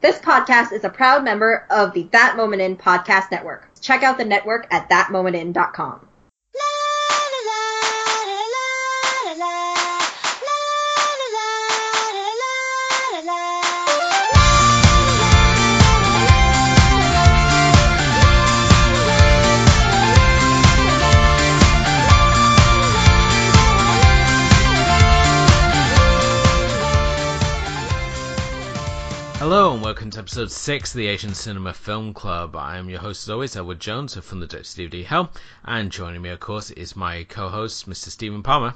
This podcast is a proud member of the That Moment In podcast network. Check out the network at thatmomentin.com. Hello and welcome to episode 6 of the Asian Cinema Film Club. I am your host as always, Edward Jones from the Dutch DVD Hell, and joining me of course is my co-host, Mr. Stephen Palmer.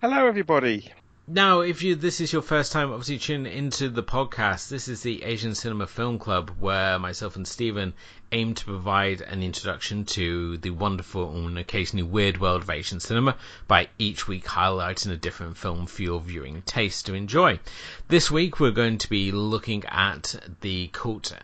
Hello everybody. Now, if you this is your first time obviously tuning into the podcast, this is the Asian Cinema Film Club where myself and Stephen aim to provide an introduction to the wonderful and occasionally weird world of Asian cinema by each week highlighting a different film for your viewing taste to enjoy. This week we're going to be looking at the cult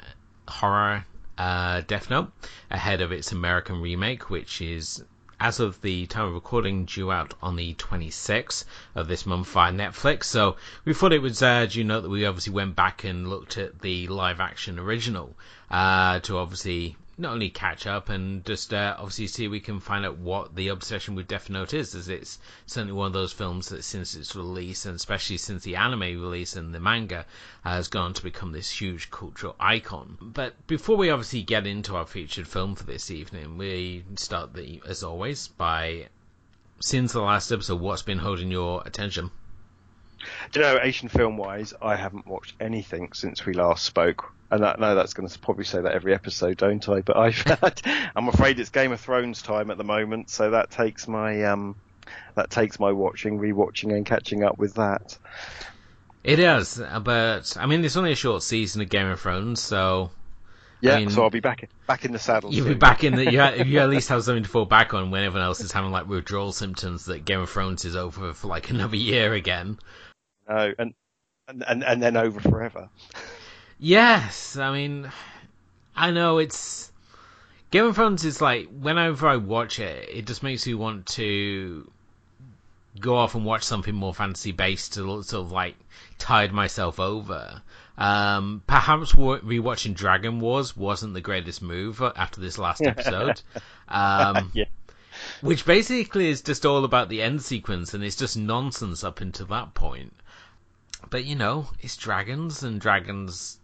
horror uh, Death Note ahead of its American remake, which is as of the time of recording, due out on the 26th of this month via Netflix. So we thought it was uh, due note that we obviously went back and looked at the live action original uh, to obviously not only catch up and just uh, obviously see we can find out what the obsession with Death Note is, as it's certainly one of those films that since its release, and especially since the anime release and the manga, has gone to become this huge cultural icon. But before we obviously get into our featured film for this evening, we start the as always by since the last episode, what's been holding your attention? Do you know, Asian film wise, I haven't watched anything since we last spoke. And I know that's going to probably say that every episode, don't I? But I've had, I'm afraid it's Game of Thrones time at the moment, so that takes my um, that takes my watching, rewatching, and catching up with that. It is, but I mean, it's only a short season of Game of Thrones, so Yeah, I mean- so I'll be back back in the saddle. You'll be back in the. You, ha- you at least have something to fall back on when everyone else is having like withdrawal symptoms that Game of Thrones is over for like another year again. No, and and and then over forever. Yes, I mean, I know it's Game of Thrones is like whenever I watch it, it just makes me want to go off and watch something more fantasy based to sort of like tide myself over. Um, perhaps wa- rewatching Dragon Wars wasn't the greatest move after this last episode. Um, Yeah. which basically is just all about the end sequence, and it's just nonsense up until that point. But you know, it's dragons, and dragons.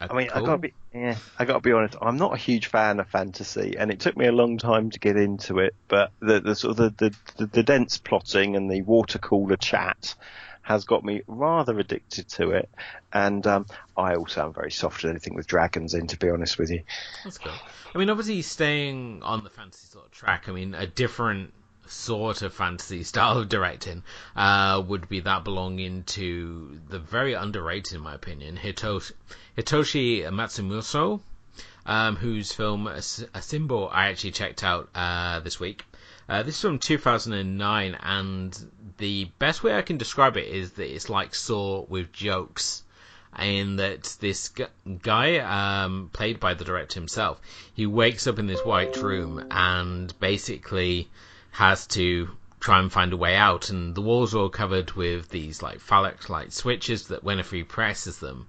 I mean, I gotta be, yeah, I gotta be honest. I'm not a huge fan of fantasy, and it took me a long time to get into it. But the, the sort of the, the, the, dense plotting and the water cooler chat has got me rather addicted to it. And um, I also am very soft to anything with dragons in, to be honest with you. That's cool. I mean, obviously, staying on the fantasy sort of track. I mean, a different sort of fantasy style of directing uh, would be that belonging to the very underrated, in my opinion, Hitoshi, Hitoshi Matsumoto, um, whose film A Symbol I actually checked out uh, this week. Uh, this is from 2009, and the best way I can describe it is that it's like Saw with jokes in that this guy, um, played by the director himself, he wakes up in this white room and basically has to try and find a way out. And the walls are all covered with these like phallic light switches that, whenever he presses them,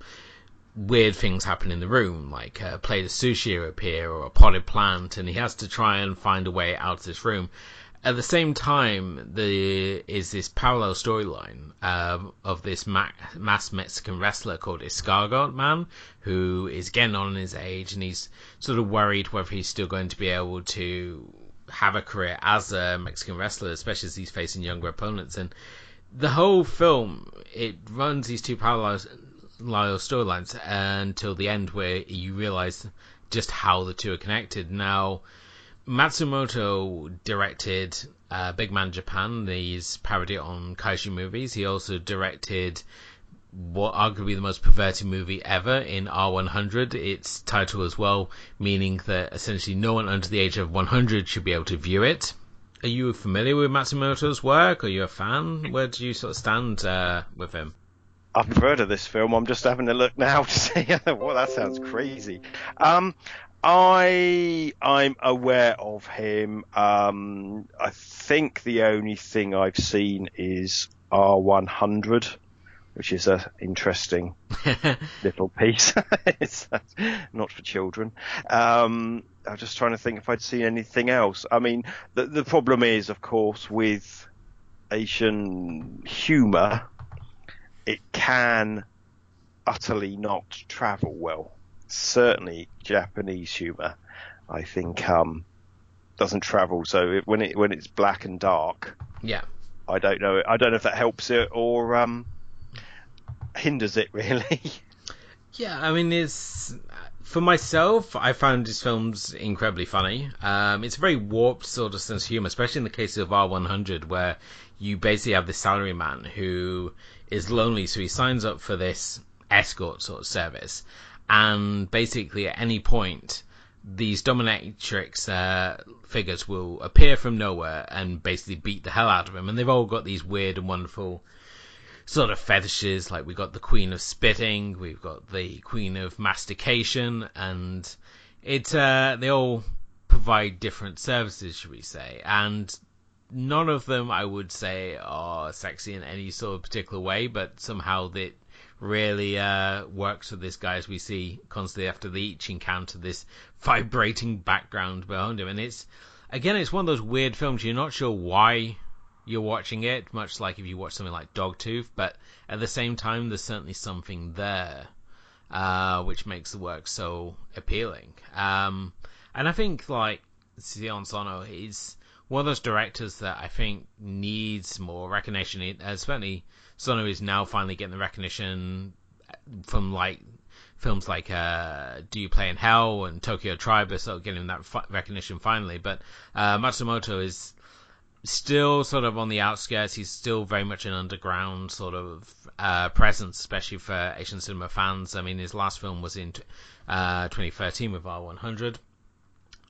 weird things happen in the room, like a plate of sushi appear or a potted plant, and he has to try and find a way out of this room. At the same time, there is this parallel storyline um, of this ma- mass Mexican wrestler called Escargot Man, who is getting on in his age, and he's sort of worried whether he's still going to be able to have a career as a Mexican wrestler, especially as he's facing younger opponents. And the whole film, it runs these two parallel storylines until the end, where you realize just how the two are connected. Now, Matsumoto directed uh, Big Man Japan, these parody on kaiju movies. He also directed what arguably the most perverted movie ever in R100. Its title as well, meaning that essentially no one under the age of 100 should be able to view it. Are you familiar with Matsumoto's work? Are you a fan? Where do you sort of stand uh, with him? I've heard of this film. I'm just having a look now to see. well, that sounds crazy. Um, I I'm aware of him. Um, I think the only thing I've seen is R100, which is a interesting little piece. it's not for children. Um, I'm just trying to think if I'd seen anything else. I mean, the the problem is, of course, with Asian humour, it can utterly not travel well. Certainly, Japanese humour, I think, um, doesn't travel. So it, when it when it's black and dark, yeah, I don't know. I don't know if that helps it or um, hinders it really. Yeah, I mean, it's for myself. I found his films incredibly funny. Um, it's a very warped sort of sense of humor, especially in the case of R100, where you basically have this salaryman who is lonely, so he signs up for this escort sort of service, and basically at any point these dominatrix uh, figures will appear from nowhere and basically beat the hell out of him, and they've all got these weird and wonderful sort of fetishes. Like we've got the Queen of Spitting, we've got the Queen of Mastication, and it uh, they all provide different services, should we say? And none of them, I would say, are sexy in any sort of particular way, but somehow that really uh, works for this guy as we see constantly after each encounter this vibrating background behind him and it's again it's one of those weird films you're not sure why you're watching it much like if you watch something like Dogtooth but at the same time there's certainly something there uh, which makes the work so appealing um, and I think like Sion Sono is one of those directors that I think needs more recognition. Uh, certainly, Sono is now finally getting the recognition from like films like uh, Do You Play in Hell and Tokyo Tribe are sort of getting that recognition finally. But uh, Matsumoto is still sort of on the outskirts. He's still very much an underground sort of uh, presence, especially for Asian cinema fans. I mean, his last film was in uh, 2013 with R100.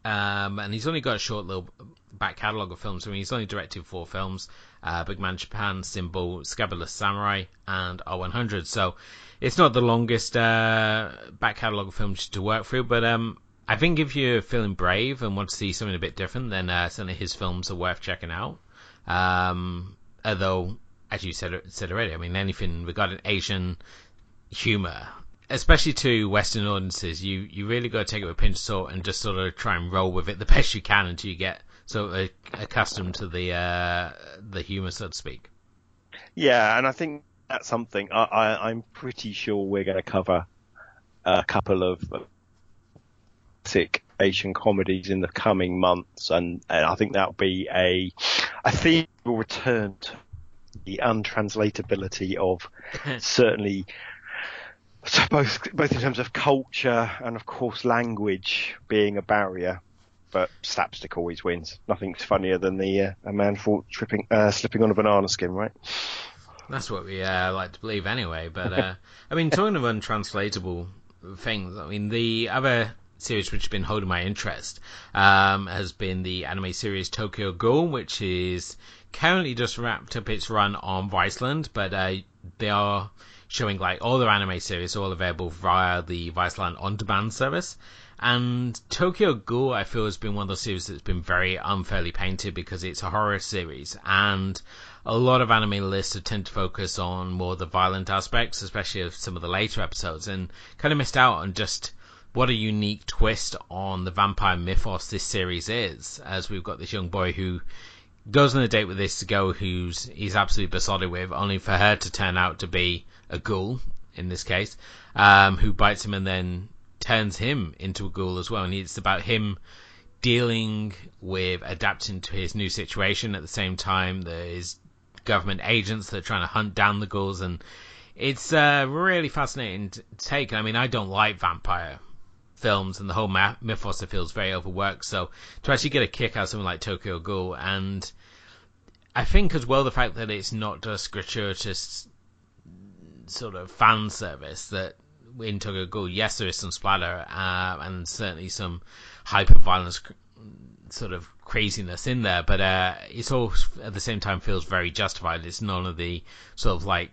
Um, and he's only got a short little back catalogue of films. I mean, he's only directed four films: uh, Big Man Japan, Symbol, Scabbard Samurai, and R100. So it's not the longest uh, back catalogue of films to work through, but um, I think if you're feeling brave and want to see something a bit different, then uh, certainly his films are worth checking out. Um, although, as you said said already, I mean, anything regarding Asian humor especially to Western audiences, you, you really got to take it with a pinch of salt and just sort of try and roll with it the best you can until you get sort of accustomed to the uh, the humour, so to speak. Yeah, and I think that's something I, I, I'm pretty sure we're going to cover a couple of Asian comedies in the coming months, and, and I think that'll be a I think we'll return to the untranslatability of certainly so both both in terms of culture and of course language being a barrier. But slapstick always wins. Nothing's funnier than the uh, a man for tripping, uh, slipping on a banana skin, right? That's what we uh, like to believe, anyway. But uh, I mean, talking of untranslatable things, I mean, the other series which has been holding my interest um, has been the anime series Tokyo Ghoul, which is currently just wrapped up its run on Viceland, but uh, they are showing like all their anime series all available via the Viceland on demand service. And Tokyo Ghoul, I feel, has been one of those series that's been very unfairly painted because it's a horror series, and a lot of anime lists tend to focus on more the violent aspects, especially of some of the later episodes, and kind of missed out on just what a unique twist on the vampire mythos this series is, as we've got this young boy who goes on a date with this girl who's he's absolutely besotted with, only for her to turn out to be a ghoul in this case, um, who bites him and then turns him into a ghoul as well. And it's about him dealing with adapting to his new situation. At the same time, there's government agents that are trying to hunt down the ghouls, and it's a really fascinating take. I mean, I don't like vampire films, and the whole mythos feels very overworked. So to actually get a kick out of something like Tokyo Ghoul, and I think as well the fact that it's not just gratuitous sort of fan service that in Tokyo Ghoul, yes, there is some splatter uh, and certainly some hyper violence sort of craziness in there, but uh, it's all at the same time feels very justified. It's none of the sort of like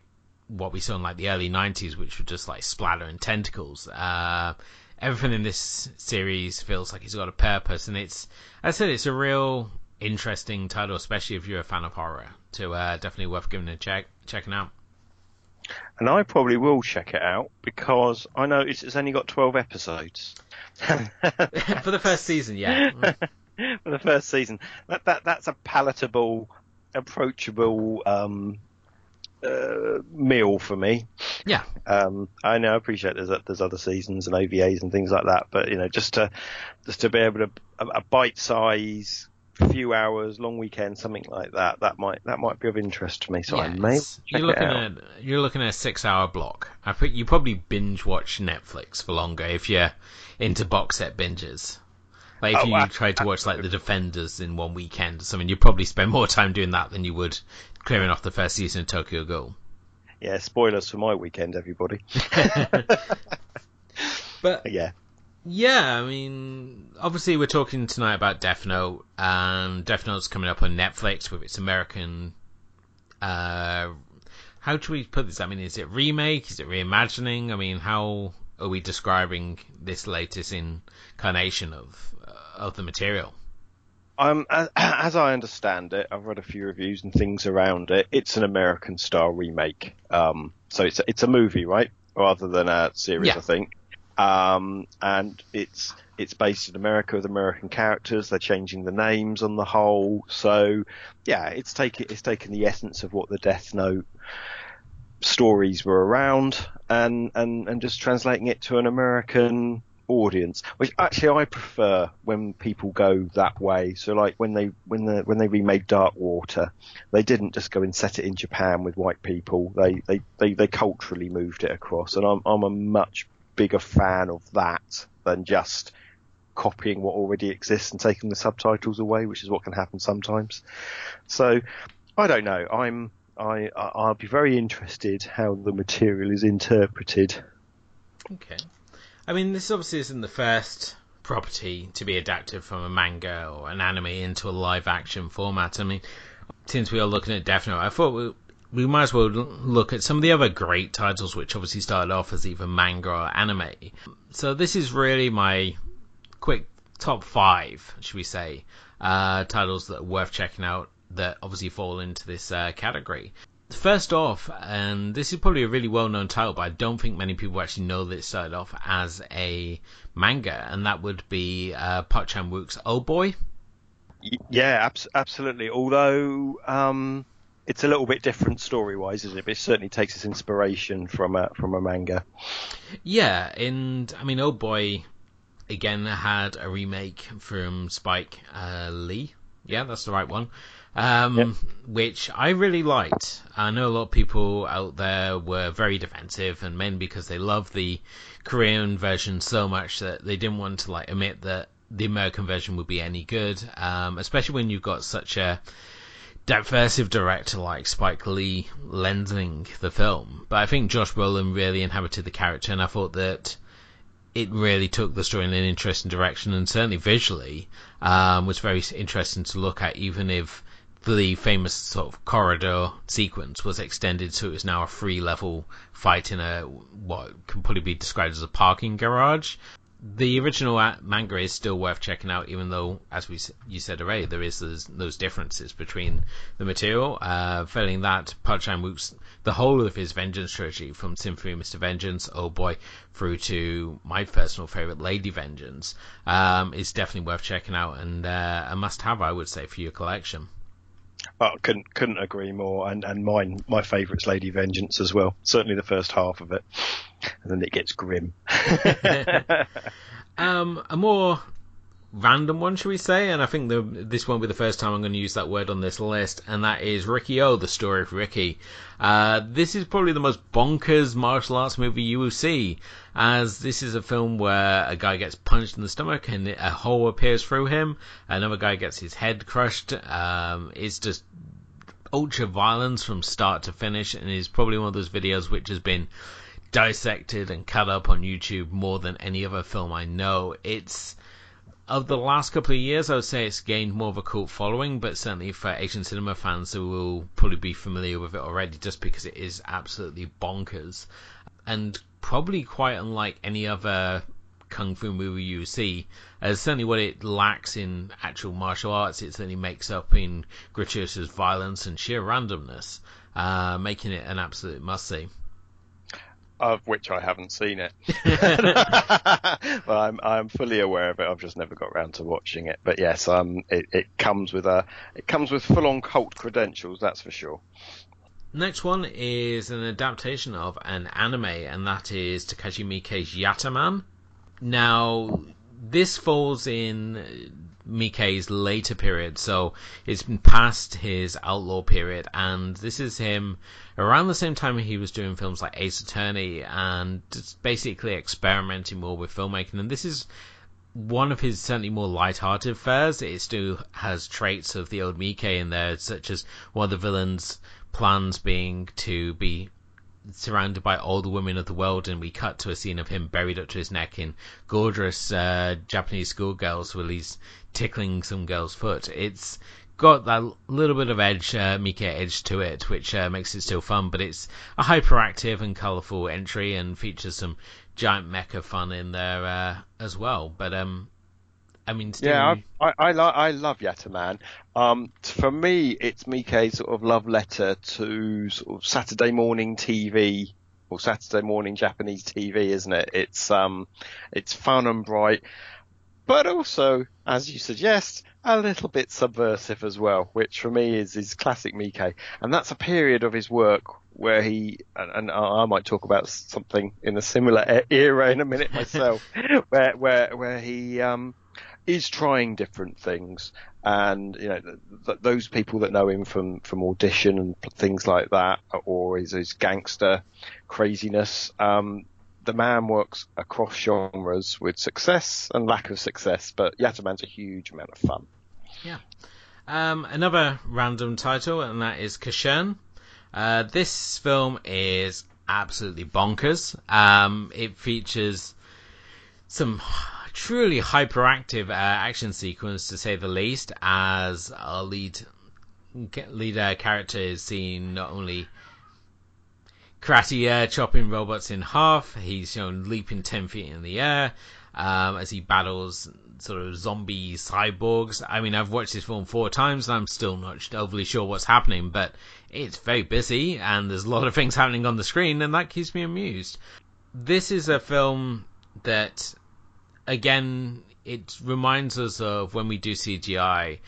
what we saw in like the early 90s, which were just like splatter and tentacles. Uh, everything in this series feels like it's got a purpose, and it's, as I said, it's a real interesting title, especially if you're a fan of horror. To uh, definitely worth giving a check, checking out. And I probably will check it out because I know it's, it's only got 12 episodes. For the first season, yeah. For the first season. That, that, that's a palatable, approachable, um, uh, meal for me. Yeah. Um, I know, I appreciate there's there's other seasons and OVAs and things like that, but you know, just to just to be able to a, a bite size, few hours, long weekend, something like that, that might that might be of interest to me. So I may you're looking at you're looking at a six hour block. I think you probably binge watch Netflix for longer if you're into box set binges. Like if Oh, you ab- tried to watch like the Defenders in one weekend or something, you'd probably spend more time doing that than you would clearing off the first season of Tokyo Ghoul. Yeah, spoilers for my weekend, everybody. But yeah, Yeah, I mean, obviously we're talking tonight about Death Note, and Death Note's coming up on Netflix with its American. Uh, how do we put this? I mean, is it remake? Is it reimagining? I mean, how are we describing this latest incarnation of uh, of the material? Um, as, as I understand it, I've read a few reviews and things around it. It's an American style remake. Um, so it's it's a movie, right, rather than a series, Yeah. I think. Um, and it's it's based in America with American characters. They're changing the names on the whole. So yeah, it's taken it's taken the essence of what the Death Note stories were around and and and just translating it to an American audience which actually I prefer when people go that way so like when they when the when they remade Dark Water they didn't just go and set it in Japan with white people they they they, they culturally moved it across and I'm I'm a much bigger fan of that than just copying what already exists and taking the subtitles away which is what can happen sometimes so I don't know I'm I, I'll be very interested how the material is interpreted. Okay. I mean, this obviously isn't the first property to be adapted from a manga or an anime into a live action format. I mean, since we are looking at Death Note, I thought we, we might as well look at some of the other great titles which obviously started off as either manga or anime. So this is really my quick top five, should we say, uh, titles that are worth checking out that obviously fall into this uh, category. First off, and this is probably a really well-known title, but I don't think many people actually know that it started off as a manga, and that would be uh, Park Chan Wook's Old Boy. Yeah, abs- absolutely. Although um, it's a little bit different story-wise, isn't it? But it certainly takes its inspiration from a from a manga. Yeah, and I mean, Old Boy again had a remake from Spike uh, Lee. Yeah, that's the right one. Um, Yep. which I really liked. I know a lot of people out there were very defensive, and mainly because they love the Korean version so much that they didn't want to like admit that the American version would be any good. Um, especially when you've got such a diversive director like Spike Lee lensing the film. But I think Josh Brolin really inhabited the character, and I thought that it really took the story in an interesting direction, and certainly visually um, was very interesting to look at, even if the famous sort of corridor sequence was extended so it was now a free level fight in a what can probably be described as a parking garage. The original manga is still worth checking out, even though, as we you said already, there is those, those differences between the material. Uh, failing that, Park Chan Wook's the whole of his Vengeance trilogy, from Sympathy for Mr. Vengeance, Oh Boy, through to my personal favorite, Lady Vengeance, um, is definitely worth checking out and uh, a must-have, I would say, for your collection. Oh, couldn't couldn't agree more. And and mine my favourite's Lady Vengeance as well. Certainly the first half of it, and then it gets grim. Um, a more random one, should we say? And I think the, this won't be the first time I'm going to use that word on this list, and that is Riki-Oh, the story of Ricky. Uh, this is probably the most bonkers martial arts movie you will see, as this is a film where a guy gets punched in the stomach and a hole appears through him, another guy gets his head crushed. Um, it's just ultra violence from start to finish, and is probably one of those videos which has been dissected and cut up on YouTube more than any other film I know. It's of the last couple of years, I would say it's gained more of a cult following, but certainly for Asian cinema fans who will probably be familiar with it already, just because it is absolutely bonkers and probably quite unlike any other kung fu movie you see. As certainly what it lacks in actual martial arts, it certainly makes up in gratuitous violence and sheer randomness, uh, making it an absolute must see. of which I haven't seen it. but I'm I'm fully aware of it. I've just never got around to watching it. But yes, um, it, it comes with a it comes with full on cult credentials. That's for sure. Next one is an adaptation of an anime, and that is Takashi Miike's Yatterman. Now, this falls in Miike's later period, so it's past his outlaw period, and this is him around the same time he was doing films like Ace Attorney and basically experimenting more with filmmaking. And this is one of his certainly more light-hearted fares. It still has traits of the old Miike in there, such as one of the villains' plans being to be surrounded by all the women of the world, and we cut to a scene of him buried up to his neck in gorgeous uh, Japanese schoolgirls while he's tickling some girl's foot. It's got that little bit of edge, uh, Miike edge to it, which uh, makes it still fun, but it's a hyperactive and colourful entry and features some giant mecha fun in there uh, as well. But um, I mean, still... yeah, I I, I, lo- I love Yatterman. Um, for me, it's Miike's sort of love letter to sort of Saturday morning TV or Saturday morning Japanese TV, isn't it? It's um, it's fun and bright, but also, as you suggest, a little bit subversive as well, which for me is his classic Miike, and that's a period of his work where he and, and I might talk about something in a similar era in a minute myself, where where where he um is trying different things, and you know th- th- those people that know him from from audition and things like that, or his, his gangster craziness. Um, the man works across genres with success and lack of success, but Yatterman's a huge amount of fun. Yeah. Um, another random title, and that is Casshern. Uh, this film is absolutely bonkers. Um, it features some truly hyperactive uh, action sequence, to say the least, as our lead lead uh, character is seen not only karate uh, chopping robots in half, he's shown leaping ten feet in the air um, as he battles sort of zombie cyborgs. I mean, I've watched this film four times and I'm still not overly sure what's happening, but it's very busy and there's a lot of things happening on the screen, and that keeps me amused. This is a film that again, it reminds us of when we do CGI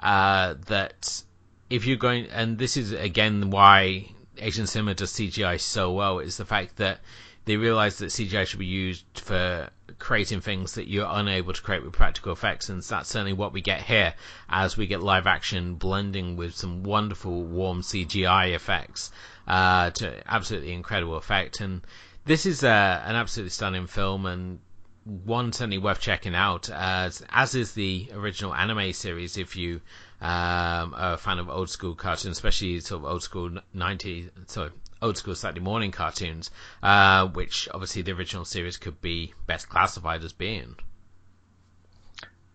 uh, that if you're going, and this is again why Asian cinema does CGI so well, is the fact that they realize that CGI should be used for creating things that you're unable to create with practical effects, and that's certainly what we get here as we get live action blending with some wonderful warm CGI effects uh, to absolutely incredible effect. And this is uh, an absolutely stunning film, and one certainly worth checking out, as as is the original anime series. If you um, are a fan of old school cartoons, especially sort of old school '90s, sorry, old school Saturday morning cartoons, uh, which obviously the original series could be best classified as being.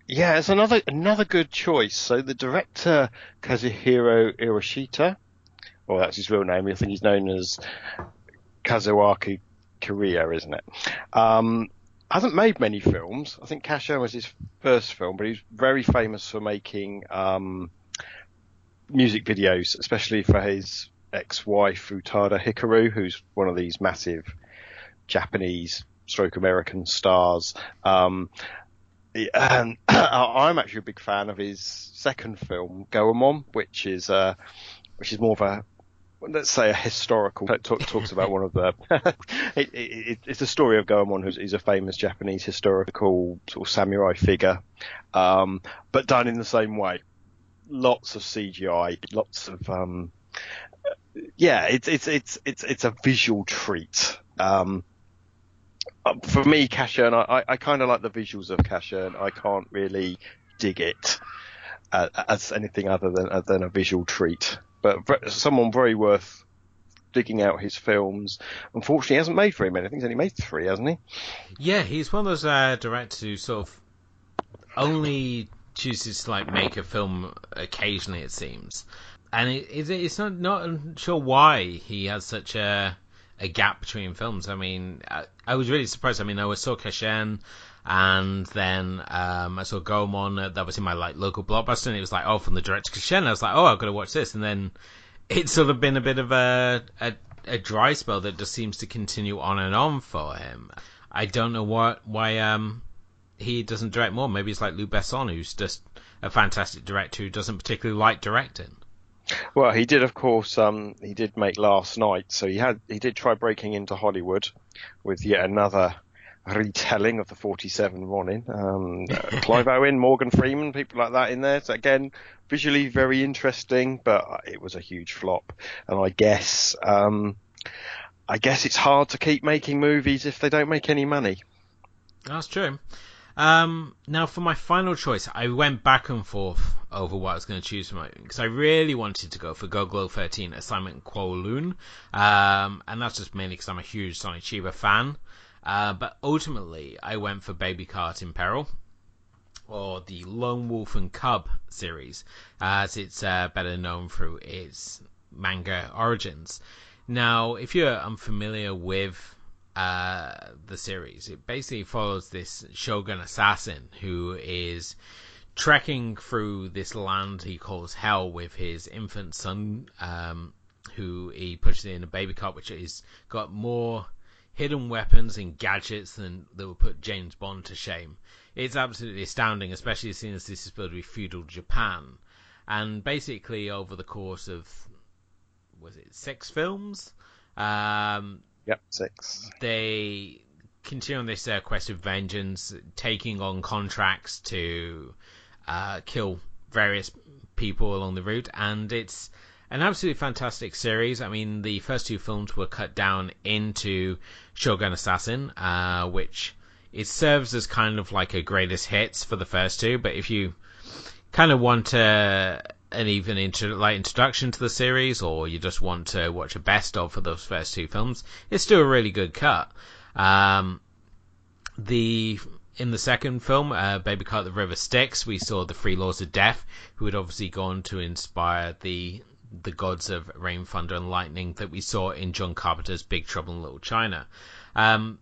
Yeah, it's another another good choice. So the director Kazuhiro Hiroshita, well, that's his real name. I think he's known as Kazuaki Kiriya, isn't it? Um, hasn't made many films. I think Casshern was his first film, but he's very famous for making um, music videos, especially for his ex-wife Utada Hikaru, who's one of these massive Japanese stroke American stars. Um, and I'm actually a big fan of his second film, Goemon, which is uh, which is more of a let's say a historical talk, talks about one of the it, it, it's a story of Goemon who's he's a famous Japanese historical sort of samurai figure um, but done in the same way. Lots of CGI lots of um, yeah it's it's it's it's it's a visual treat. Um, uh, for me Casshern I, I kind of like the visuals of Casshern I can't really dig it uh, as anything other than uh, than a visual treat but someone very worth digging out his films. Unfortunately, he hasn't made very many. I think he's only made three, hasn't he? Yeah, he's one of those uh, directors who sort of only chooses to like make a film occasionally. It seems, and it, it, it's not not sure why he has such a a gap between films. I mean, I, I was really surprised. I mean, I saw Casshern and then um, I saw Goemon uh, that was in my like local blockbuster, and it was like, oh, from the director Casshern. I was like, oh, I've got to watch this, and then it's sort of been a bit of a, a a dry spell that just seems to continue on and on for him. I don't know what why um he doesn't direct more. Maybe it's like Luc Besson, who's just a fantastic director who doesn't particularly like directing. Well, he did, of course. Um, he did make Last Knights, so he had he did try breaking into Hollywood with yet another retelling of the 47 Ronin. Um, uh, Clive Owen, Morgan Freeman, people like that in there. So again, visually very interesting, but it was a huge flop. And I guess, um, I guess it's hard to keep making movies if they don't make any money. That's true. Um, now for my final choice, I went back and forth over what I was going to choose for my because I really wanted to go for Golgo 13 Assignment Kowloon, um, and that's just mainly because I'm a huge Sonny Chiba fan. Uh, but ultimately, I went for Baby Cart in Peril, or the Lone Wolf and Cub series, as it's uh, better known through its manga origins. Now, if you're unfamiliar with uh, the series, it basically follows this shogun assassin who is trekking through this land he calls hell with his infant son, um, who he pushes in a baby cart, which has got more hidden weapons and gadgets than that would put James Bond to shame. It's absolutely astounding, especially seeing as this is supposed to be feudal Japan. And basically, over the course of was it six films? Um, yep, six. They continue on this uh, quest of vengeance, taking on contracts to uh, kill various people along the route, and it's an absolutely fantastic series. I mean, the first two films were cut down into Shogun Assassin, uh, which it serves as kind of like a greatest hits for the first two. But if you kind of want a, an even inter- like introduction to the series, or you just want to watch a best of for those first two films, it's still a really good cut. Um, the in the second film, uh, Baby Cart the River Styx, we saw the Three Laws of Death, who had obviously gone to inspire the the gods of rain, thunder, and lightning that we saw in John Carpenter's Big Trouble in Little China. Um,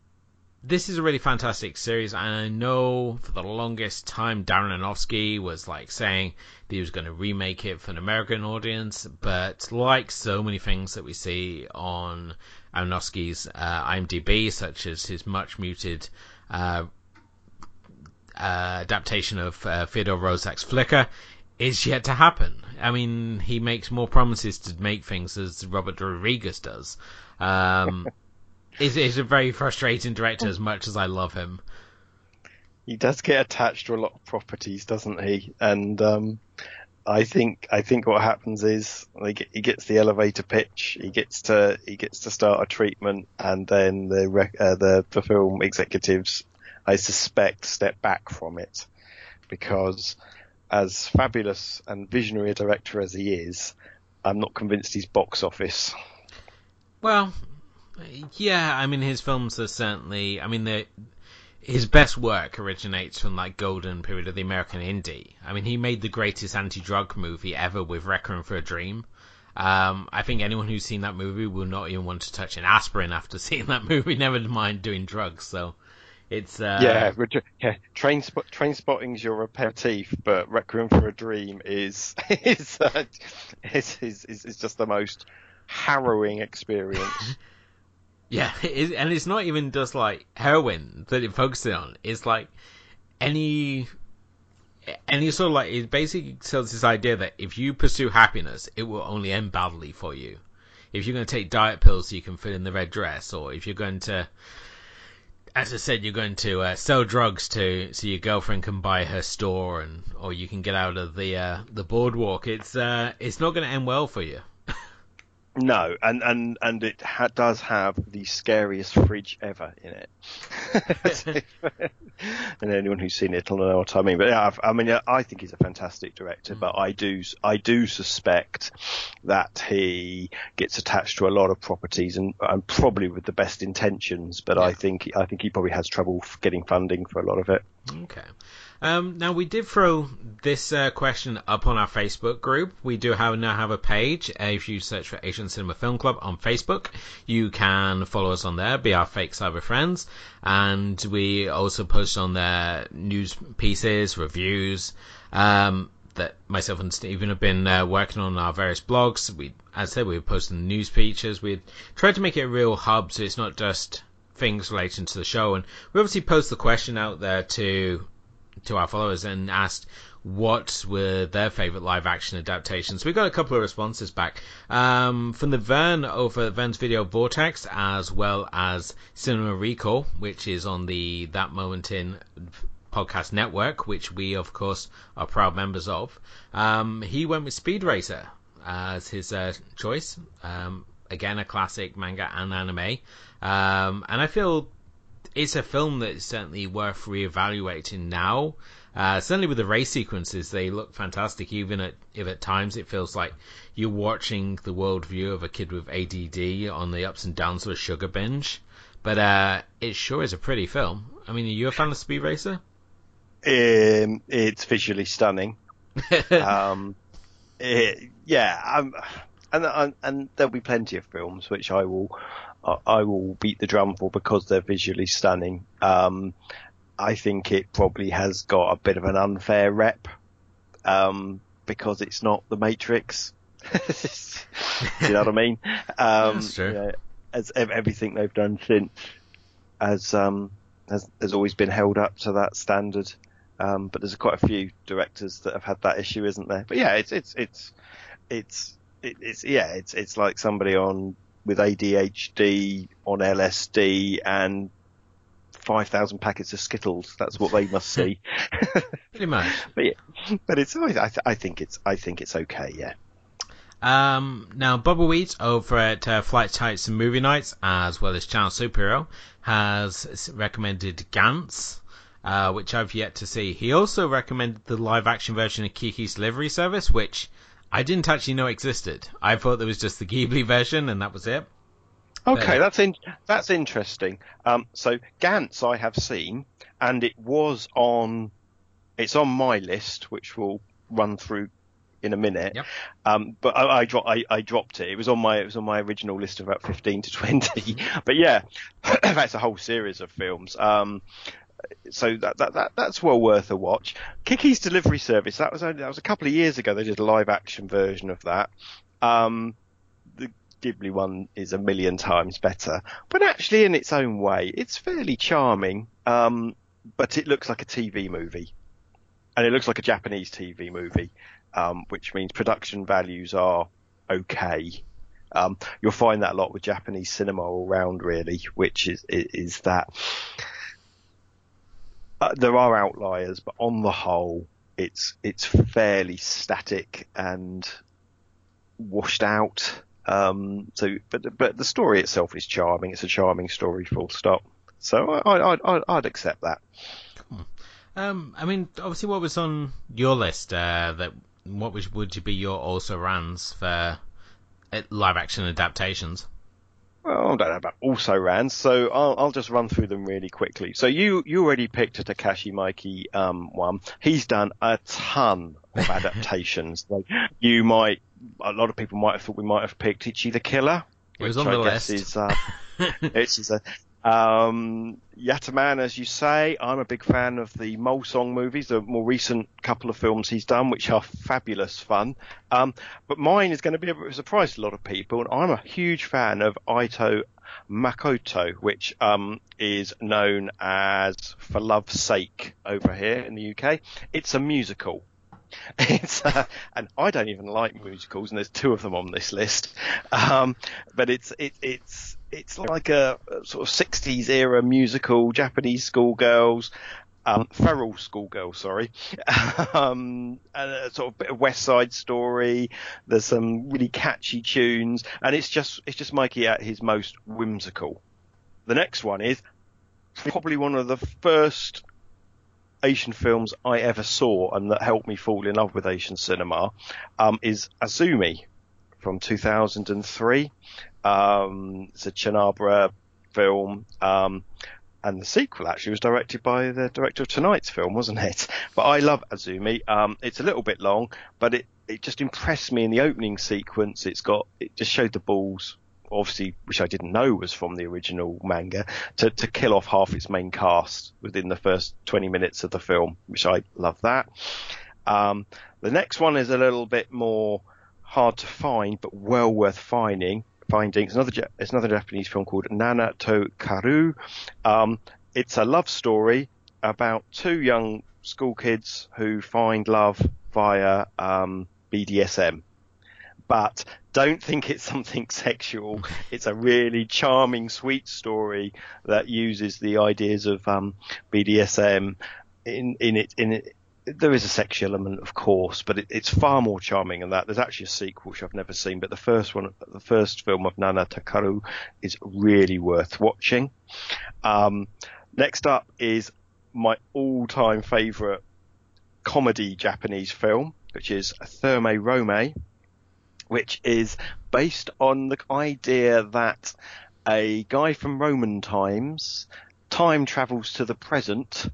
this is a really fantastic series, and I know for the longest time Darren Aronofsky was like saying that he was going to remake it for an American audience, but like so many things that we see on Aronofsky's uh, IMDb, such as his much muted uh, uh, adaptation of uh, Theodore Roszak's Flicker, is yet to happen. I mean, he makes more promises to make things as Robert Rodriguez does. Um, he's, he's, a very frustrating director as much as I love him. He does get attached to a lot of properties, doesn't he? And um, I think I think what happens is get, he gets the elevator pitch, he gets to he gets to start a treatment, and then the uh, the, the film executives, I suspect, step back from it because as fabulous and visionary a director as he is, I'm not convinced he's box office. Well, yeah, I mean his films are certainly. I mean his best work originates from like golden period of the American indie. I mean he made the greatest anti-drug movie ever with Requiem for a Dream. Um, I think anyone who's seen that movie will not even want to touch an aspirin after seeing that movie, never mind doing drugs. So it's uh, yeah, yeah. Train spot, Trainspotting's your aperitif, but Requiem for a Dream is is, uh, is, is, is is just the most harrowing experience. yeah, it, and it's not even just like heroin that it focuses on. It's like any any sort of like it basically sells this idea that if you pursue happiness, it will only end badly for you. If you're going to take diet pills so you can fit in the red dress, or if you're going to as I said, you're going to uh, sell drugs to so your girlfriend can buy her store, and or you can get out of the uh, the boardwalk. It's uh, it's not going to end well for you. No, and and and it ha- does have the scariest fridge ever in it. and anyone who's seen it will know what I mean. But yeah, I mean, I think he's a fantastic director, mm. but I do I do suspect that he gets attached to a lot of properties, and, and probably with the best intentions. But yeah. I think I think he probably has trouble getting funding for a lot of it. Okay. Um, now we did throw this uh, question up on our Facebook group. We do have now have a page. Uh, if you search for Asian Cinema Film Club on Facebook, you can follow us on there, be our fake cyber friends, and we also post on there news pieces, reviews. Um, that myself and Stephen have been uh, working on our various blogs. We, as I said, we were posting news features. We tried to make it a real hub, so it's not just things relating to the show. And we obviously post the question out there to to our followers and asked what were their favorite live action adaptations. We got a couple of responses back um, from the Vern over Vern's Video Vortex, as well as Cinema Recall, which is on the That Moment in podcast network, which we of course are proud members of. Um, he went with Speed Racer as his uh, choice. Um, again, a classic manga and anime, um, and I feel it's a film that's certainly worth reevaluating now. Uh, certainly with the race sequences, they look fantastic. Even at, if at times it feels like you're watching the world view of a kid with ADD on the ups and downs of a sugar binge. But uh, it sure is a pretty film. I mean, are you a fan of Speed Racer? Um, it's visually stunning. um, it, yeah, um, and, and there'll be plenty of films which I will I will beat the drum for because they're visually stunning. Um, I think it probably has got a bit of an unfair rep um, because it's not the Matrix. you know what I mean? Um, That's true. You know, as everything they've done since has um, has has always been held up to that standard. Um, but there's quite a few directors that have had that issue, isn't there? But yeah, it's it's it's it's it's yeah, it's it's like somebody on with ADHD on LSD and 5,000 packets of Skittles. That's what they must see. Pretty much. but yeah, but it's, I, th- I think it's, I think it's okay. Yeah. Um, now, Bubba Wheat over at uh, Flight Tights and Movie Nights, as well as Channel Superhero, has recommended Gantz, uh, which I've yet to see. He also recommended the live action version of Kiki's Delivery Service, which I didn't actually know existed. I thought there was just the Ghibli version and that was it. Okay, that's in, that's interesting. Um, so Gantz I have seen, and it was on, it's on my list, which we'll run through in a minute. Yep. Um, but I, I, dro- I, I, dropped it. It was on my it was on my original list of about fifteen to twenty. but yeah, that's a whole series of films. Um, so that, that, that that's well worth a watch. Kiki's Delivery Service that was only, that was a couple of years ago. They did a live action version of that. Um, the Ghibli one is a million times better, but actually in its own way, it's fairly charming. Um, but it looks like a TV movie, and it looks like a Japanese TV movie, um, which means production values are okay. Um, you'll find that a lot with Japanese cinema all around, really, which is, is that uh, there are outliers, but on the whole, it's it's fairly static and washed out. Um, so, but but the story itself is charming. It's a charming story, full stop. So I, I, I'd accept that. Um, I mean, obviously, what was on your list? Uh, that what was, would be your also rans for uh, live action adaptations? Well, I don't know about also rans, so I'll, I'll, just run through them really quickly. So you you already picked a Takashi Miike um, one. He's done a ton of adaptations. like you might a lot of people might have thought we might have picked Ichi the Killer. It was on I the list. Is, uh, it's um, Yatterman, as you say, I'm a big fan of the Mole Song movies, the more recent couple of films he's done, which are fabulous fun. Um, but mine is going to be a surprise to a lot of people, and I'm a huge fan of Ai to Makoto, which um, is known as For Love's Sake over here in the UK. It's a musical. It's uh, and I don't even like musicals, and there's two of them on this list. Um, but it's it, it's it's like a, a, sort of 60s era musical, Japanese schoolgirls, um, feral schoolgirl, sorry, um, and a sort of bit of West Side Story. There's some really catchy tunes, and it's just it's just Miike at his most whimsical. The next one is probably one of the first Asian films I ever saw and that helped me fall in love with Asian cinema um, is Azumi from 2003. Um, it's a chanbara film. Um, and the sequel actually was directed by the director of tonight's film, wasn't it? But I love Azumi. Um, it's a little bit long, but it, it just impressed me in the opening sequence. It's got, it just showed the balls obviously, which I didn't know was from the original manga, to, to kill off half its main cast within the first 20 minutes of the film, which I love that. Um, The next one is a little bit more hard to find, but well worth finding. Finding it's another it's another Japanese film called Nana to Kaoru. Um, it's a love story about two young school kids who find love via um, BDSM. But don't think it's something sexual. It's a really charming, sweet story that uses the ideas of um, BDSM in in it in it. There is a sexual element, of course, but it, it's far more charming than that. There's actually a sequel which I've never seen, but the first one, the first film of Nana to Kaoru, is really worth watching. Um, next up is my all-time favourite comedy Japanese film, which is Thermae Romae, which is based on the idea that a guy from Roman times time travels to the present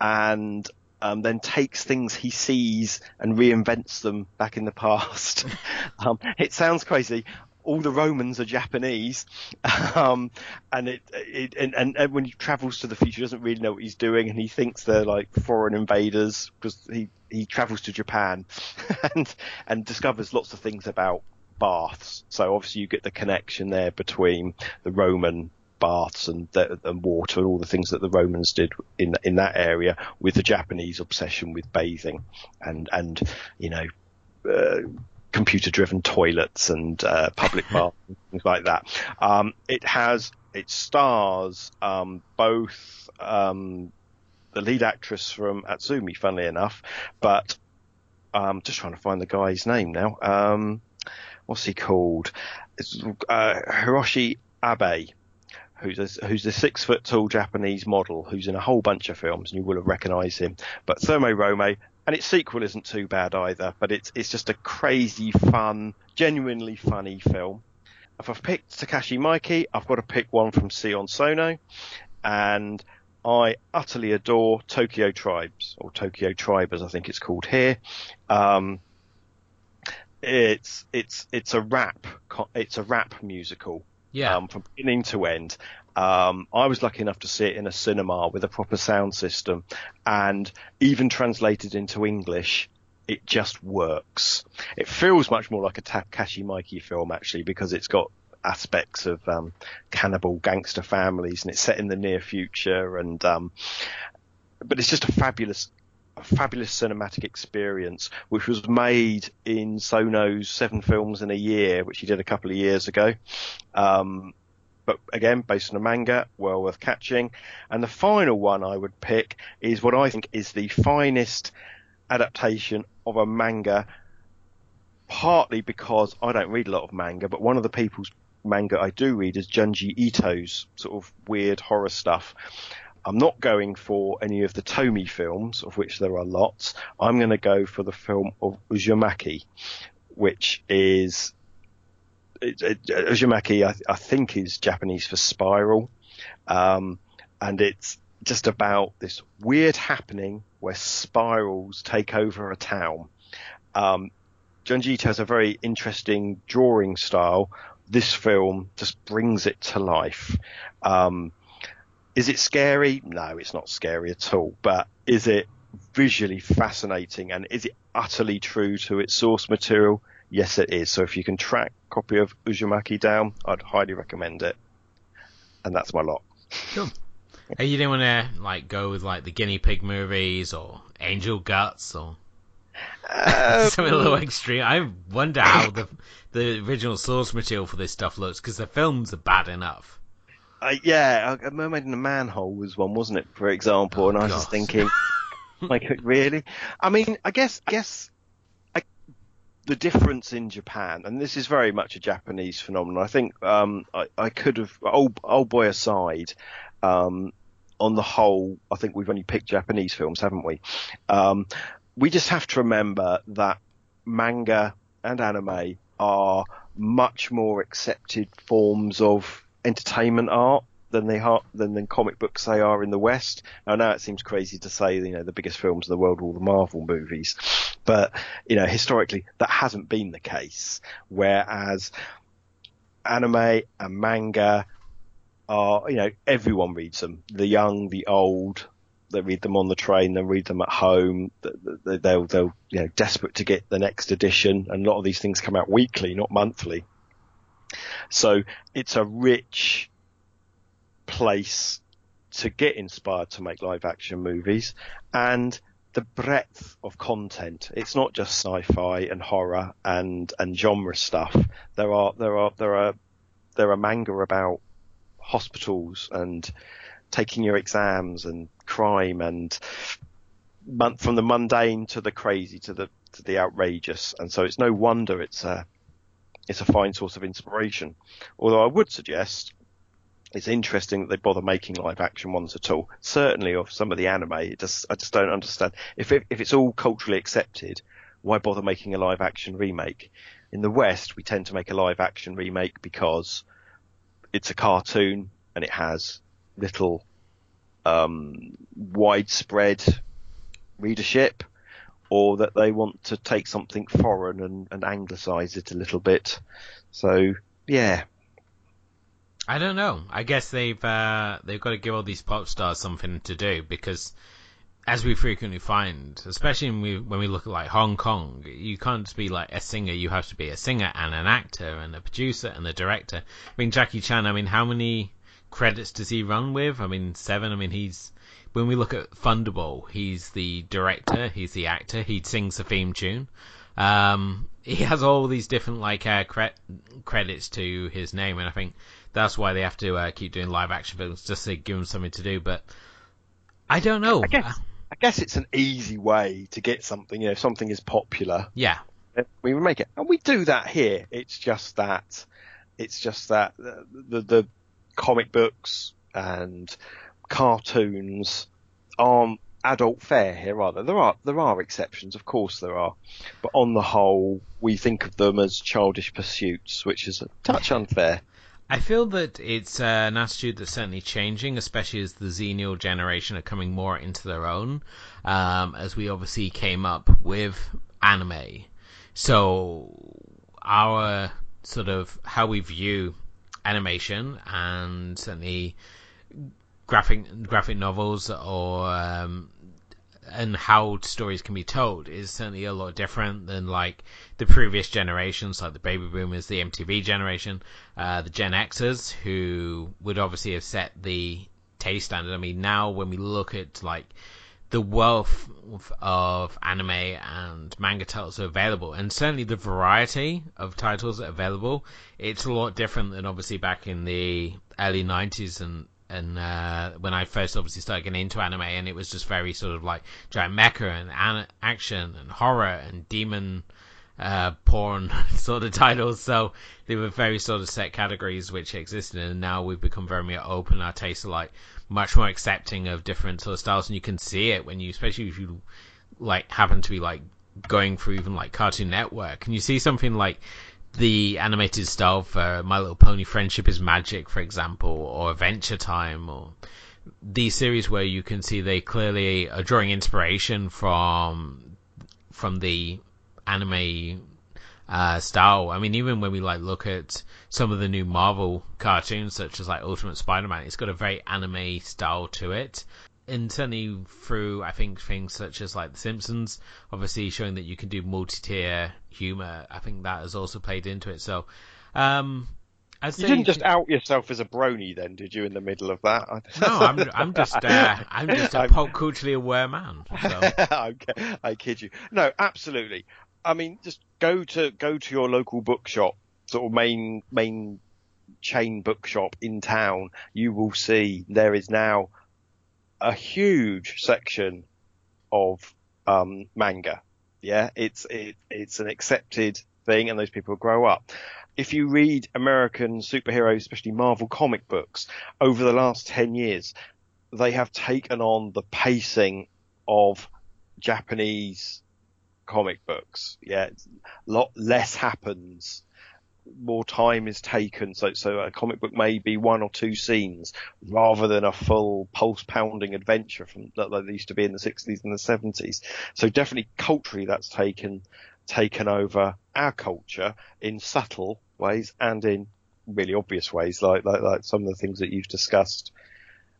and um, then takes things he sees and reinvents them back in the past. um, it sounds crazy. All the Romans are Japanese, um, and it, it and, and, when he travels to the future, he doesn't really know what he's doing, and he thinks they're like foreign invaders because he he travels to Japan and and discovers lots of things about baths. So obviously you get the connection there between the Roman baths and, the, and water and all the things that the Romans did in in that area with the Japanese obsession with bathing and and you know uh, computer driven toilets and uh, public baths and things like that. Um, it has it stars um, both um, the lead actress from Azumi, funnily enough, but um, just trying to find the guy's name now. Um, what's he called? It's, uh, Hiroshi Abe who's a, who's a six foot tall Japanese model who's in a whole bunch of films, and you will have recognised him. But Thermae Romae, and its sequel isn't too bad either. But it's it's just a crazy, fun, genuinely funny film. If I've picked Takashi Miike, I've got to pick one from Sion Sono, and I utterly adore Tokyo Tribes or Tokyo Tribe as I think it's called here. Um, it's it's it's a rap it's a rap musical yeah. Um, from beginning to end. Um, I was lucky enough to see it in a cinema with a proper sound system, and even translated into English, it just works. It feels much more like a Takashi Miike film actually because it's got aspects of um, cannibal gangster families and it's set in the near future and um, but it's just a fabulous a fabulous cinematic experience, which was made in Sono's Seven Films in a Year, which he did a couple of years ago. Um, but again, based on a manga, well worth catching. And the final one I would pick is what I think is the finest adaptation of a manga, partly because I don't read a lot of manga, but one of the people's manga I do read is Junji Ito's sort of weird horror stuff. I'm not going for any of the Tomie films, of which there are lots. I'm going to go for the film of Uzumaki, which is it, it, Uzumaki, I, I, think, is Japanese for spiral, um, and it's just about this weird happening where spirals take over a town. Um, Junji has a very interesting drawing style. This film just brings it to life. Um, is it scary? No, it's not scary at all. But is it visually fascinating and is it utterly true to its source material? Yes, it is. So if you can track a copy of Uzumaki down, I'd highly recommend it. And that's my lot. Cool. Hey, you didn't want to like go with like the guinea pig movies or Angel Guts or um, something a little extreme. I wonder how the the original source material for this stuff looks because the films are bad enough. Uh, yeah, a mermaid in a manhole was one, wasn't it? For example, oh, and I was just thinking, like, really? I mean, I guess, I guess, I, the difference in Japan, and this is very much a Japanese phenomenon. I think um, I, I could have, old, old boy aside, um, on the whole, I think we've only picked Japanese films, haven't we? Um, we just have to remember that manga and anime are much more accepted forms of entertainment art than they are than, than comic books they are in the West. Now, now it seems crazy to say, you know, the biggest films in the world are all the Marvel movies, but you know, historically that hasn't been the case. Whereas anime and manga are, you know, everyone reads them, the young, the old, they read them on the train, they read them at home. They'll they'll you know desperate to get the next edition, and a lot of these things come out weekly, not monthly. So it's a rich place to get inspired to make live action movies, and the breadth of content. It's not just sci-fi and horror and and genre stuff. There are there are there are there are manga about hospitals and taking your exams and crime and from the mundane to the crazy to the to the outrageous. And so it's no wonder it's a it's a fine source of inspiration. Although I would suggest it's interesting that they bother making live action ones at all. Certainly of some of the anime, it just I just don't understand. If it, if it's all culturally accepted, why bother making a live action remake? In the West, we tend to make a live action remake because it's a cartoon and it has little um, widespread readership, or that they want to take something foreign and, and anglicize it a little bit. So yeah, I don't know. I guess they've uh, they've got to give all these pop stars something to do because, as we frequently find, especially when we when we look at like Hong Kong, you can't just be like a singer. You have to be a singer and an actor and a producer and a director. I mean, Jackie Chan. I mean, how many credits does he run with? I mean, seven. I mean, he's when we look at Thunderbolt, he's the director, he's the actor, he sings the theme tune. Um, he has all these different like uh, cre- credits to his name, and I think that's why they have to uh, keep doing live action films just to give them something to do. But I don't know. I guess, I guess it's an easy way to get something. You know, if something is popular. Yeah. We make it, and we do that here. It's just that, it's just that the, the, the comic books and cartoons aren't adult fare here, are there? There are there are exceptions, of course there are, but on the whole, we think of them as childish pursuits, which is a touch unfair. I feel that it's uh, an attitude that's certainly changing, especially as the Xennial generation are coming more into their own. Um, as we obviously came up with anime, so our sort of how we view animation and certainly graphic graphic novels or um, and how stories can be told is certainly a lot different than like the previous generations, like the baby boomers, the MTV generation, uh, the Gen Xers, who would obviously have set the taste standard. I mean, now when we look at like the wealth of anime and manga titles available, and certainly the variety of titles available, it's a lot different than obviously back in the early 90s and and uh, when I first obviously started getting into anime, and it was just very sort of like giant mecha and an- action and horror and demon uh, porn sort of titles. So they were very sort of set categories which existed, and now we've become very more open. Our tastes are like much more accepting of different sort of styles, and you can see it when you, especially if you like happen to be like going through even like Cartoon Network, and you see something like the animated style for My Little Pony Friendship is Magic, for example, or Adventure Time, or these series where you can see they clearly are drawing inspiration from from the anime uh, style. I mean, even when we like look at some of the new Marvel cartoons, such as like Ultimate Spider-Man, it's got a very anime style to it and certainly through I think things such as like The Simpsons, obviously showing that you can do multi-tier humor. I think that has also played into it. So, um, you didn't just out yourself as a brony, then, did you? In the middle of that? no, I'm, I'm just uh, I'm just a pop culturally aware man. So. I kid you. No, absolutely. I mean, just go to go to your local bookshop, sort of main main chain bookshop in town. You will see there is now a huge section of um, manga. Yeah, it's it, it's an accepted thing, and those people grow up. If you read American superheroes, especially Marvel comic books, over the last ten years, they have taken on the pacing of Japanese comic books. Yeah, a lot less happens more time is taken. So, so a comic book may be one or two scenes rather than a full pulse pounding adventure from that, that used to be in the 60s and the 70s. So definitely culturally that's taken, taken over our culture in subtle ways and in really obvious ways, like, like, like some of the things that you've discussed,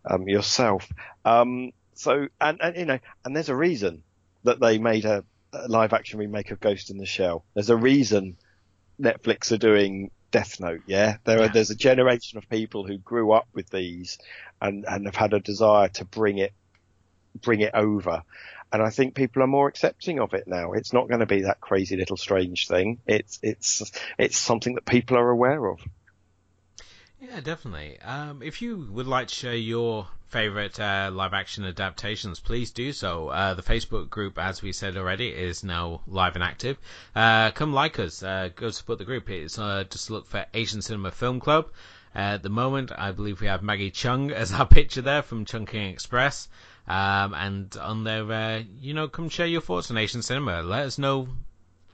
um, yourself. Um, so and, and you know, and there's a reason that they made a, a live action remake of Ghost in the Shell. There's a reason Netflix are doing Death Note. Yeah, there are there's a generation of people who grew up with these and and have had a desire to bring it bring it over. And I think people are more accepting of it now. It's not going to be that crazy little strange thing. It's it's it's something that people are aware of. Yeah, definitely. Um, if you would like to share your favorite uh, live action adaptations, please do so. Uh, the Facebook group, as we said already, is now live and active. Uh, come like us. Uh, go support the group. It's uh, just look for Asian Cinema Film Club. At the moment, I believe we have Maggie Cheung as our picture there from Chungking Express. Um, and on there, uh, you know, come share your thoughts on Asian cinema. Let us know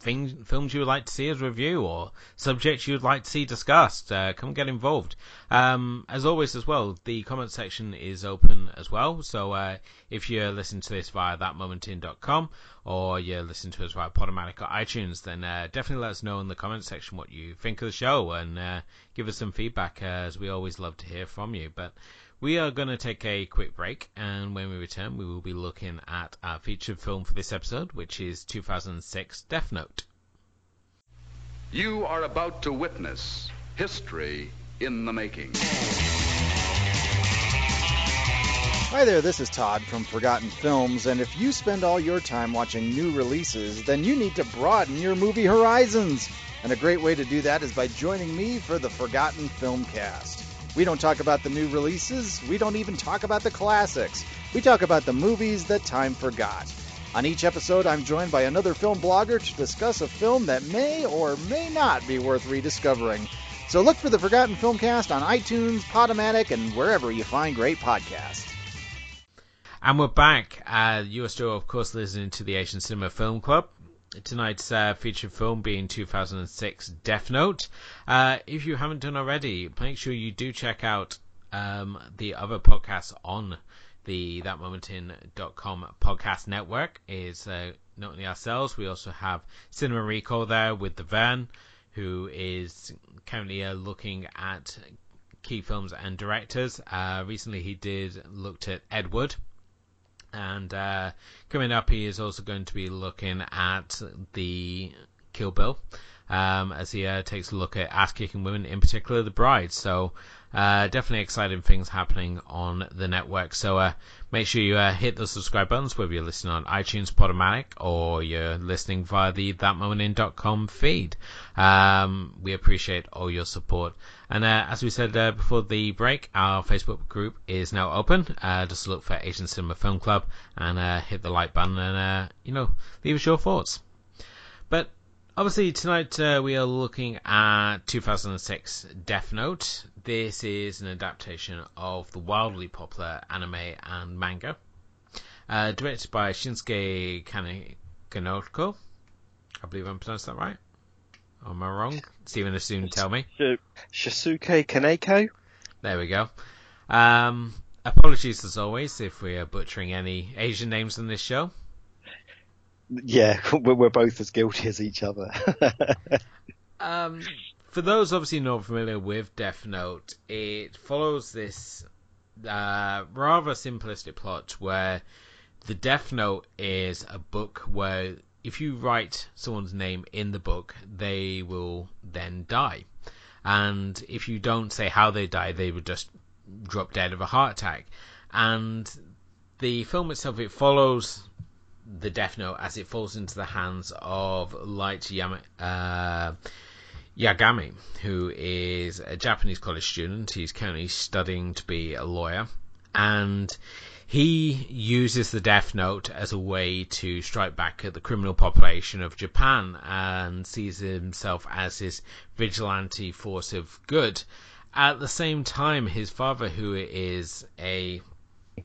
things, films you would like to see us review or subjects you would like to see discussed. Uh, come get involved. Um, as always, as well, the comment section is open as well. So uh, if you're listening to this via thatmomentin.com or you're listening to us via Podomatic or iTunes, then uh, definitely let us know in the comment section what you think of the show and uh, give us some feedback, uh, as we always love to hear from you. But we are going to take a quick break, and when we return, we will be looking at our featured film for this episode, which is 2006 Death Note. You are about to witness history in the making. Hi there, this is Todd from Forgotten Films, and if you spend all your time watching new releases, then you need to broaden your movie horizons. And a great way to do that is by joining me for the Forgotten Film Cast. We don't talk about the new releases, we don't even talk about the classics. We talk about the movies that time forgot. On each episode, I'm joined by another film blogger to discuss a film that may or may not be worth rediscovering. So look for the Forgotten Filmcast on iTunes, Podomatic, and wherever you find great podcasts. And we're back. Uh, you are still, of course, listening to the Asian Cinema Film Club. Tonight's uh, featured film being 2006 Death Note. Uh, if you haven't done already, make sure you do check out um, the other podcasts on the thatmomentin.com podcast network. Is uh, not only ourselves, we also have Cinema Recall there with the Van, who is currently uh, looking at key films and directors. Uh, recently, he did looked at Edward. And uh, coming up, he is also going to be looking at the Kill Bill um, as he uh, takes a look at ass kicking women, in particular the bride. So, uh, definitely exciting things happening on the network. So, uh, make sure you uh, hit the subscribe buttons, whether you're listening on iTunes, Podomatic, or you're listening via the ThatMomentin.com feed. Um, we appreciate all your support. And uh, as we said uh, before the break, our Facebook group is now open. Uh, just look for Asian Cinema Film Club and uh, hit the like button and, uh, you know, leave us your thoughts. But obviously, tonight uh, we are looking at 2006 Death Note. This is an adaptation of the wildly popular anime and manga. Directed by Shinsuke Kaneko. I believe I'm pronounced that right. Am I wrong? Stephen will soon tell me. Sh- Shisuke Kaneko. There we go. Um, apologies as always if we are butchering any Asian names in this show. Yeah, we're, we're both as guilty as each other. Um, for those obviously not familiar with Death Note, it follows this uh, rather simplistic plot where the Death Note is a book where if you write someone's name in the book, they will then die. And if you don't say how they die, they would just drop dead of a heart attack. And the film itself, it follows the Death Note as it falls into the hands of Light Yama, uh, Yagami, who is a Japanese college student. He's currently studying to be a lawyer, and he uses the Death Note as a way to strike back at the criminal population of Japan and sees himself as this vigilante force of good. At the same time, his father, who is a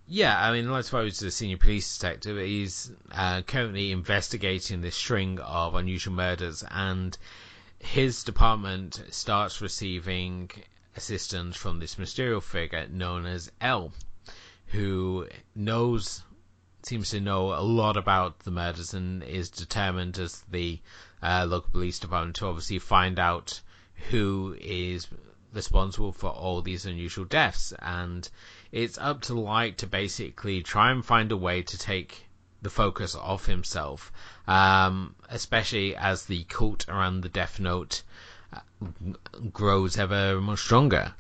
yeah, I mean, let's suppose a senior police detective. He's uh, currently investigating this string of unusual murders, and his department starts receiving assistance from this mysterious figure known as L, who knows, seems to know a lot about the murders and is determined as the uh, local police department to obviously find out who is responsible for all these unusual deaths. And it's up to Light to basically try and find a way to take the focus off himself, um, especially as the cult around the Death Note uh, grows ever more stronger.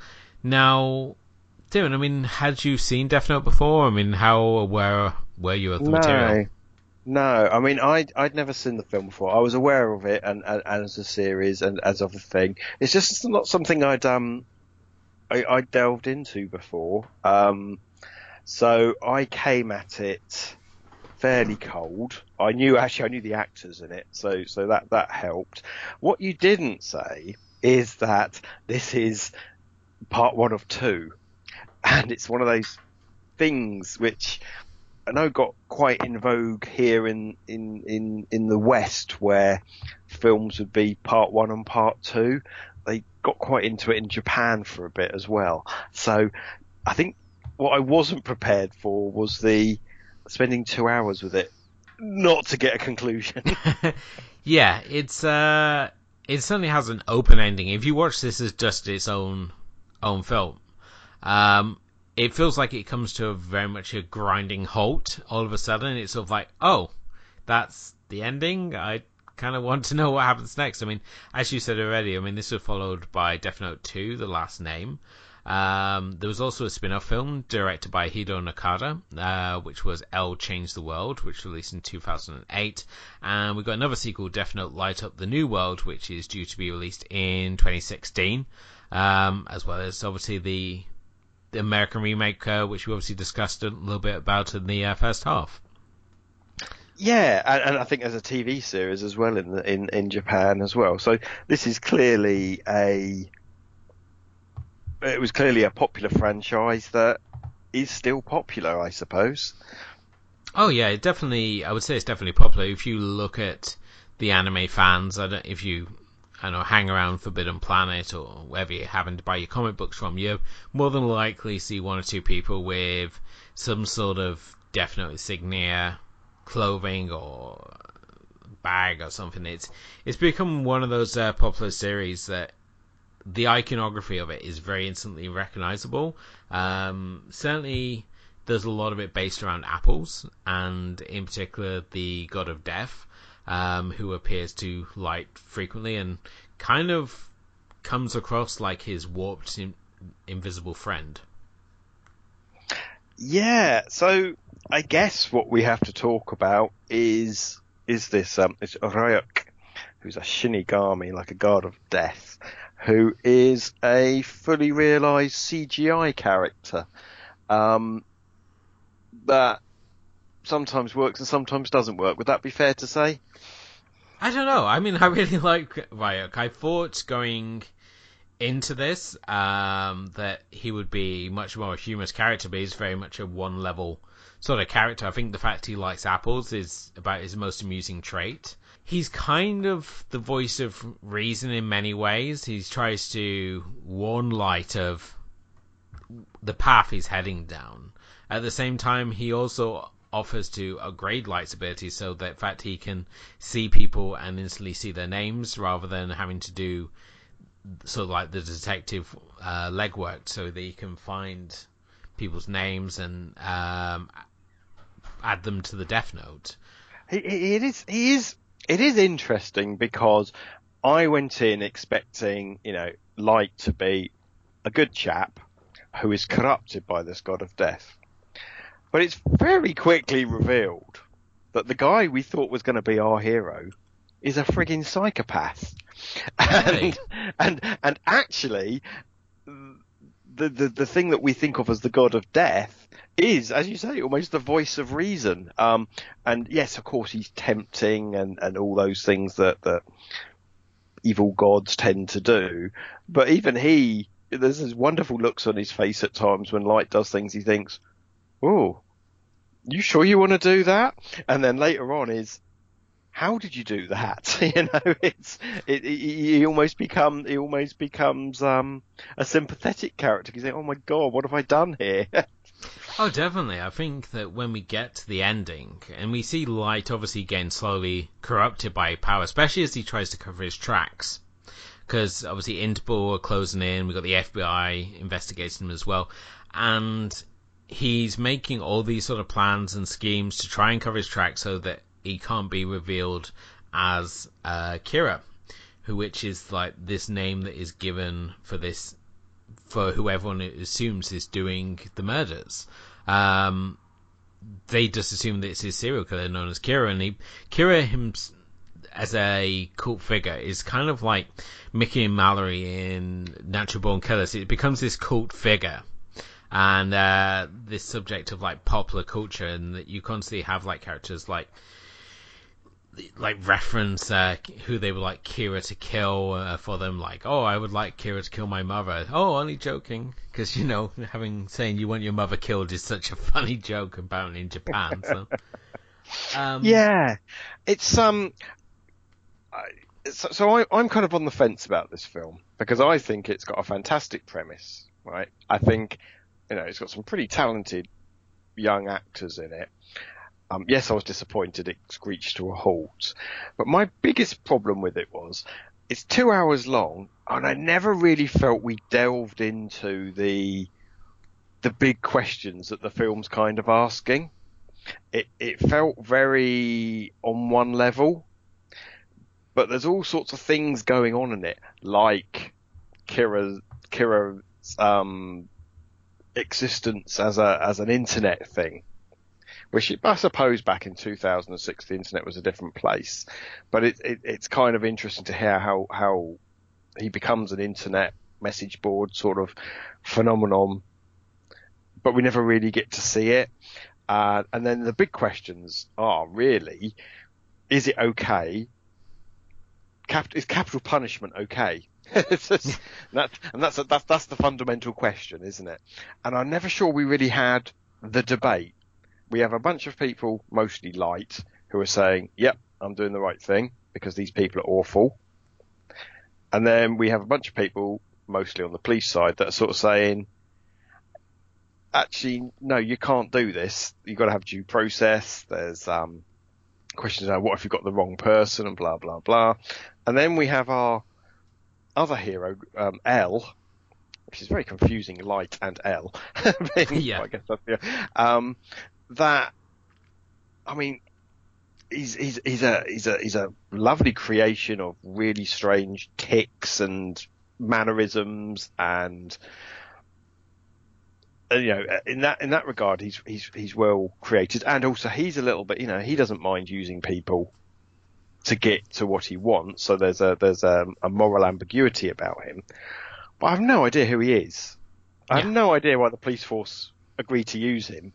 Now, Tim, I mean, had you seen Death Note before? I mean, how aware were you of the no, material? no. I mean, I I'd never seen the film before. I was aware of it and, and, and as a series and as of a thing. It's just not something I'd um I, I delved into before. Um, so I came at it fairly cold. I knew actually I knew the actors in it, so so that that helped. What you didn't say is that this is part one of two, and it's one of those things which I know got quite in vogue here in in in in the West, where films would be part one and part two. They got quite into it in Japan for a bit as well. So I think what I wasn't prepared for was the spending two hours with it, not to get a conclusion. yeah, it's uh, it certainly has an open ending. If you watch this as just its own own film, um, it feels like it comes to a very much a grinding halt all of a sudden. It's sort of like, oh, that's the ending. I kind of want to know what happens next. I mean, as you said already, I mean, this was followed by Death Note 2, The Last Name. Um, there was also a spin-off film directed by Hideo Nakata, uh, which was L Change the World, which released in 2008. And we got another sequel, Death Note Light Up the New World, which is due to be released in 2016. Um, as well as obviously the, the American remake, uh, which we obviously discussed a little bit about in the uh, first half. Yeah, and, and, I think there's a TV series as well in the, in in Japan as well. So this is clearly a it was clearly a popular franchise that is still popular, I suppose. Oh yeah, definitely. I would say it's definitely popular. If you look at the anime fans, I don't, if you I know hang around Forbidden Planet or wherever you happen to buy your comic books from, you more than likely see one or two people with some sort of Death Note insignia clothing or bag or something. It's it's become one of those uh, popular series that the iconography of it is very instantly recognizable. Um, certainly, there's a lot of it based around apples, and in particular the god of death, um, who appears to light frequently and kind of comes across like his warped, in- invisible friend. Yeah, so I guess what we have to talk about is is this um it's Ryuk, who's a Shinigami, like a god of death, who is a fully realised CGI character. Um, that sometimes works and sometimes doesn't work. Would that be fair to say? I don't know. I mean, I really like Ryuk. I thought going into this um, that he would be much more a humorous character, but he's very much a one level sort of character. I think the fact he likes apples is about his most amusing trait. He's kind of the voice of reason in many ways. He tries to warn Light of the path he's heading down. At the same time, he also offers to upgrade Light's ability so that in fact he can see people and instantly see their names rather than having to do sort of like the detective uh, legwork so that he can find people's names and um, add them to the Death Note. It is. He is. It is interesting because I went in expecting, you know, Light to be a good chap who is corrupted by this god of death. But it's very quickly revealed that the guy we thought was going to be our hero is a frigging psychopath. And, and, and actually, the, the, the thing that we think of as the god of death is, as you say, almost the voice of reason. Um, and yes, of course, he's tempting and, and all those things that, that evil gods tend to do. But even he, there's these wonderful looks on his face at times when Light does things he thinks, oh, you sure you want to do that? And then later on is, how did you do that? you know, it's it, he almost become he almost becomes um, a sympathetic character. Think, oh my god, what have I done here? oh, definitely. I think that when we get to the ending and we see Light obviously getting slowly corrupted by power, especially as he tries to cover his tracks. Because obviously Interpol are closing in, we've got the FBI investigating him as well, and he's making all these sort of plans and schemes to try and cover his tracks so that he can't be revealed as uh, Kira, who which is like this name that is given for this for who everyone assumes is doing the murders. Um, they just assume that it's his serial killer known as Kira, and he, Kira him as a cult figure is kind of like Mickey and Mallory in Natural Born Killers. It becomes this cult figure and uh, this subject of like popular culture, and that you constantly have like characters like like reference uh, who they would like Kira to kill uh, for them. Like, oh, I would like Kira to kill my mother. Oh, only joking, because you know, having saying you want your mother killed is such a funny joke apparently in Japan. So, um, yeah, it's um, I, so, so I, I'm kind of on the fence about this film because I think it's got a fantastic premise, right? I think you know it's got some pretty talented young actors in it. Um, yes, I was disappointed it screeched to a halt, but my biggest problem with it was it's two hours long, and I never really felt we delved into the the big questions that the film's kind of asking. It it felt very on one level, but there's all sorts of things going on in it, like Kira Kira's um, existence as a as an internet thing which I suppose back in 2006 the internet was a different place, but it, it, it's kind of interesting to hear how how he becomes an internet message board sort of phenomenon, but we never really get to see it. Uh, and then the big questions are really, is it okay? Cap- is capital punishment okay? and that's, that's that's the fundamental question, isn't it? And I'm never sure we really had the debate we have a bunch of people, mostly light, who are saying, yep, I'm doing the right thing because these people are awful. And then we have a bunch of people, mostly on the police side, that are sort of saying, actually, no, you can't do this. You've got to have due process. There's, um, questions about what if you've got the wrong person and blah, blah, blah. And then we have our other hero, um, L, which is very confusing, light and L. yeah. I guess that's, yeah. Um, that, I mean, he's he's he's a he's a he's a lovely creation of really strange ticks and mannerisms and, and you know in that in that regard he's he's he's well created and also he's a little bit you know he doesn't mind using people to get to what he wants so there's a there's a, a moral ambiguity about him but I have no idea who he is I yeah. have no idea why the police force agreed to use him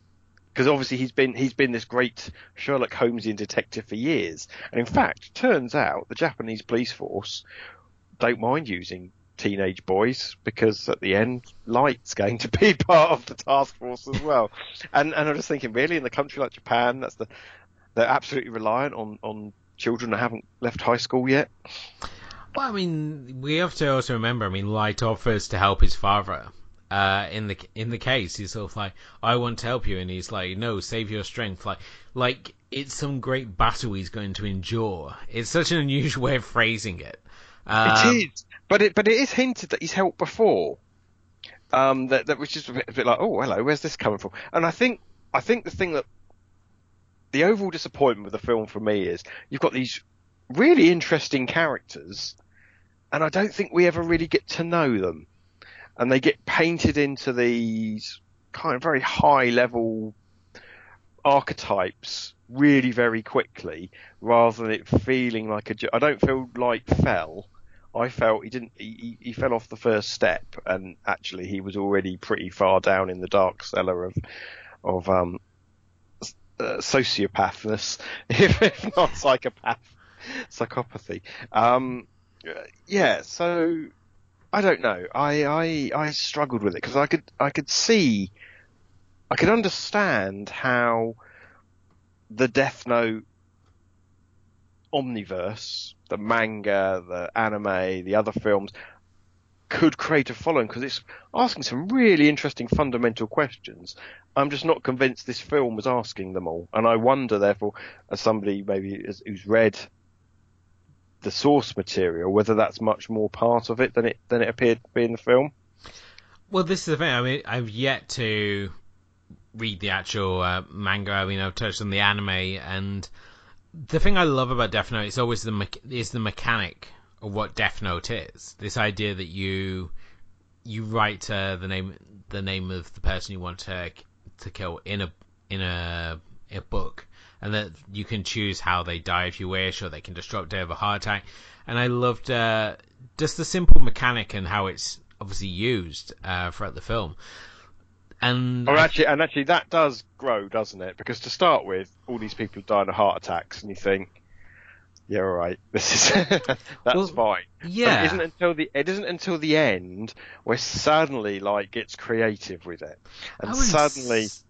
because obviously he's been he's been this great Sherlock Holmesian detective for years, and in fact, turns out the Japanese police force don't mind using teenage boys because at the end, Light's going to be part of the task force as well. and and I'm just thinking, really, in a country like Japan, that's the they're absolutely reliant on on children that haven't left high school yet. Well, I mean, we have to also remember. I mean, Light offers to help his father uh, in the in the case, he's sort of like, "I want to help you," and he's like, "No, save your strength." Like, like it's some great battle he's going to endure. It's such an unusual way of phrasing it. Um, it is, but it but it is hinted that he's helped before. Um, that that was just a bit, a bit like, oh, hello, where's this coming from? And I think I think the thing that the overall disappointment with the film for me is you've got these really interesting characters, and I don't think we ever really get to know them. And they get painted into these kind of very high level archetypes really very quickly rather than it feeling like a I don't feel like fell. I felt he didn't he, he fell off the first step and actually he was already pretty far down in the dark cellar of of um uh, sociopathness if, if not psychopath psychopathy um yeah so I don't know. I I, I struggled with it because I could I could see, I could understand how the Death Note omniverse, the manga, the anime, the other films, could create a following because it's asking some really interesting fundamental questions. I'm just not convinced this film was asking them all, and I wonder, therefore, as somebody maybe who's read the source material, whether that's much more part of it than it than it appeared to be in the film. Well, this is the thing. I mean, I've yet to read the actual uh, manga. I mean, I've touched on the anime, and the thing I love about Death Note is always the me- is the mechanic what Death Note is. This idea that you you write uh, the name the name of the person you want to to kill in a in a a book, and that you can choose how they die if you wish, or they can just drop dead of a heart attack. And I loved uh, just the simple mechanic and how it's obviously used uh, throughout the film. And Or actually, and actually, that does grow, doesn't it? Because to start with, all these people dying of heart attacks, and you think, yeah, all right, this is that's Well, fine. yeah, it isn't until the it isn't until the end where suddenly like gets creative with it, and suddenly. s-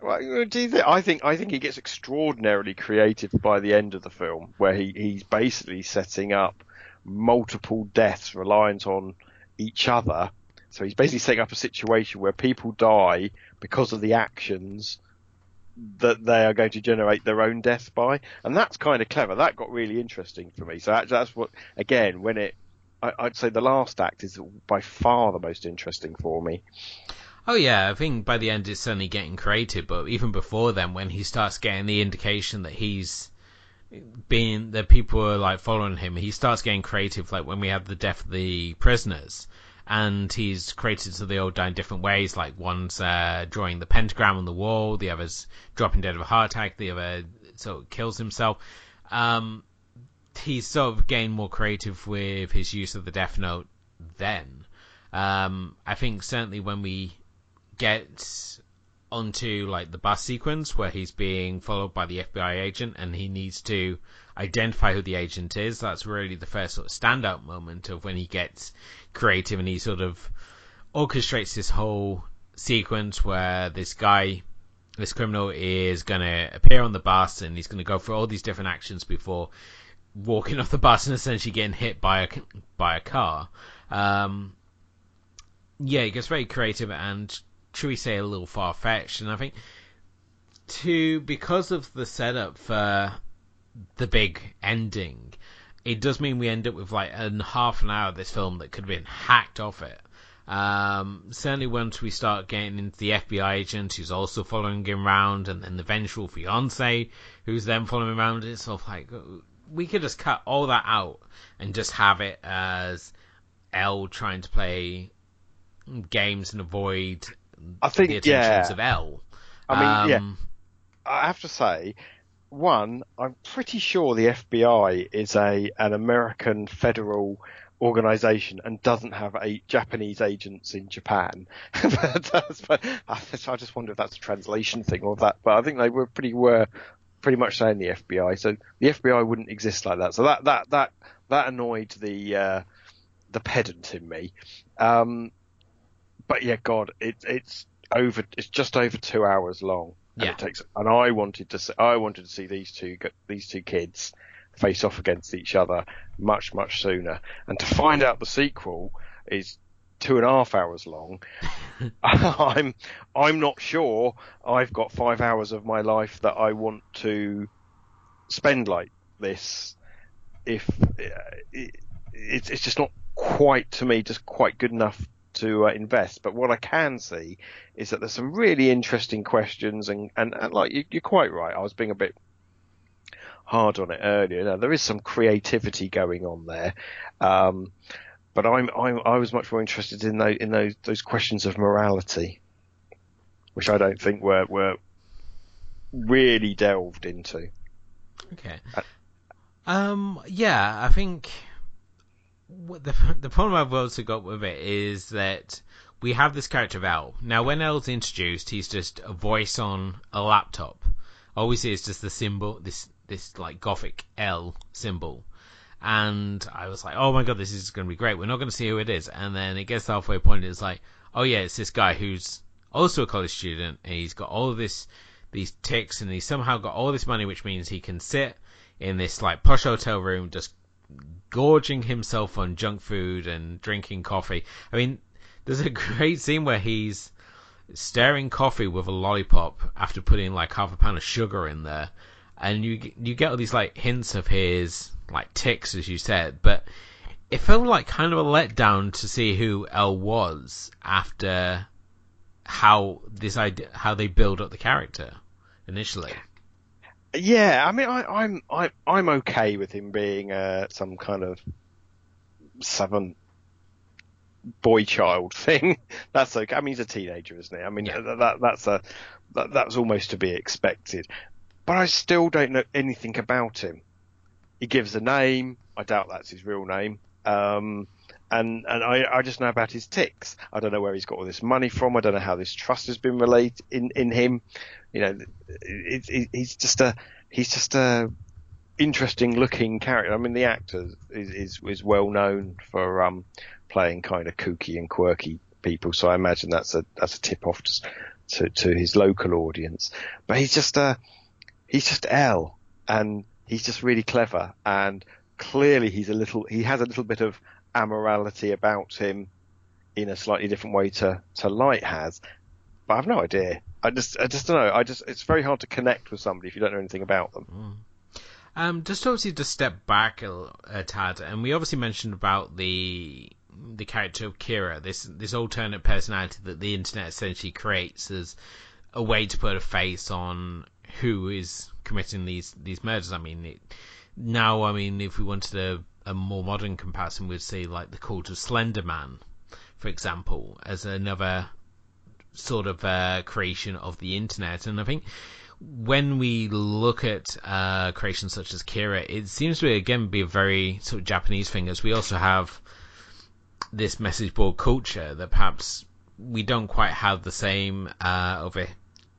Well, do you think? I think I think he gets extraordinarily creative by the end of the film, where he, he's basically setting up multiple deaths reliant on each other. So he's basically setting up a situation where people die because of the actions that they are going to generate their own death by, and that's kind of clever. That got really interesting for me. So that, that's what again when it. I, I'd say the last act is by far the most interesting for me. Oh yeah, I think by the end it's certainly getting creative, but even before then, when he starts getting the indication that he's being that people are like following him, he starts getting creative. Like when we have the death of the prisoners, and he's created so they all die in different ways. Like one's uh, drawing the pentagram on the wall, the other's dropping dead of a heart attack, the other sort of kills himself. Um, he's sort of getting more creative with his use of the Death Note. Then, um, I think certainly when we get onto like the bus sequence where he's being followed by the FBI agent and he needs to identify who the agent is. That's really the first sort of standout moment of when he gets creative and he sort of orchestrates this whole sequence where this guy, this criminal is going to appear on the bus and he's going to go through all these different actions before walking off the bus and essentially getting hit by a by a car. Um, yeah, it gets very creative and should we say a little far fetched, and I think to because of the setup for the big ending, it does mean we end up with like a half an hour of this film that could have been hacked off it. Um, certainly once we start getting into the FBI agent who's also following him around, and then the vengeful fiance who's then following him around, it's sort of like we could just cut all that out and just have it as L trying to play games and avoid I think, the attentions yeah. of L. I mean, yeah. Um, I have to say, one, I'm pretty sure the FBI is a an American federal organization and doesn't have a Japanese agents in Japan. but but I I just wonder if that's a translation thing or that. But I think they were pretty were pretty much saying the FBI. So the FBI wouldn't exist like that. So that that that that annoyed the uh, the pedant in me. Um, but yeah, God, it, it's over. It's just over two hours long. And Yeah. it takes. And I wanted to. See, I wanted to see these two. These two kids face off against each other much much sooner. And to find out the sequel is two and a half hours long. I'm I'm not sure I've got five hours of my life that I want to spend like this. If uh, it, it's it's just not quite to me, just quite good enough to uh, invest. But what I can see is that there's some really interesting questions, and and, and like you, you're quite right. I was being a bit hard on it earlier. Now there is some creativity going on there. Um, but I'm, I'm I was much more interested in those in those those questions of morality, which I don't think were were really delved into. Okay. Uh, Um. Yeah, I think the the problem I've also got with it is that we have this character of L. Now, when L's introduced, he's just a voice on a laptop. All we see is just the symbol, this this like gothic L symbol. And I was like, oh my god, this is going to be great. We're not going to see who it is. And then it gets halfway point. It's like, oh yeah, it's this guy who's also a college student, and he's got all this these ticks, and he's somehow got all this money, which means he can sit in this like posh hotel room, just gorging himself on junk food and drinking coffee. I mean, there's a great scene where he's stirring coffee with a lollipop after putting like half a pound of sugar in there, and you you get all these like hints of his like ticks, as you said, but it felt like kind of a letdown to see who L was after how this idea, how they build up the character initially. Yeah, I mean, I, I'm I, I'm okay with him being uh, some kind of seven boy child thing. that's okay. I mean, he's a teenager, isn't he? I mean, Yeah. that, that that's a that, that's almost to be expected. But I still don't know anything about him. He gives a name. I doubt that's his real name. Um, and and I, I just know about his ticks. I don't know where he's got all this money from. I don't know how this trust has been relayed in in him. You know, it, it, he's just a he's just a interesting looking character. I mean, the actor is is, is well known for um, playing kind of kooky and quirky people, so I imagine that's a that's a tip off to, to to his local audience. But he's just a he's just L, and he's just really clever, and clearly he's a little he has a little bit of amorality about him in a slightly different way to to Light has. But I've no idea. I just I just don't know. I just it's very hard to connect with somebody if you don't know anything about them. Um, just obviously to step back a, a tad, and we obviously mentioned about the the character of Kira, this this alternate personality that the internet essentially creates as a way to put a face on who is committing these these murders. I mean, it, now I mean, if we wanted a, a more modern comparison, we'd say like the cult of Slender Man, for example, as another sort of uh, creation of the internet. And I think when we look at uh, creations such as Kira, it seems to be, again be a very sort of Japanese thing, as we also have this message board culture that perhaps we don't quite have the same uh, over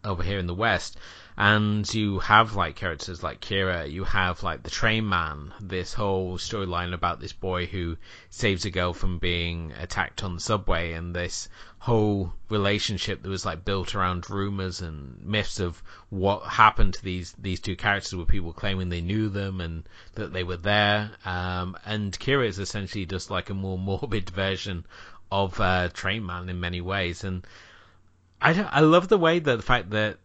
over here in the West. And you have like characters like Kira, you have like the train man, this whole storyline about this boy who saves a girl from being attacked on the subway, and this whole relationship that was like built around rumors and myths of what happened to these these two characters, with people claiming they knew them and that they were there. Um, and Kira is essentially just like a more morbid version of uh, Train Man in many ways, and I I love the way that the fact that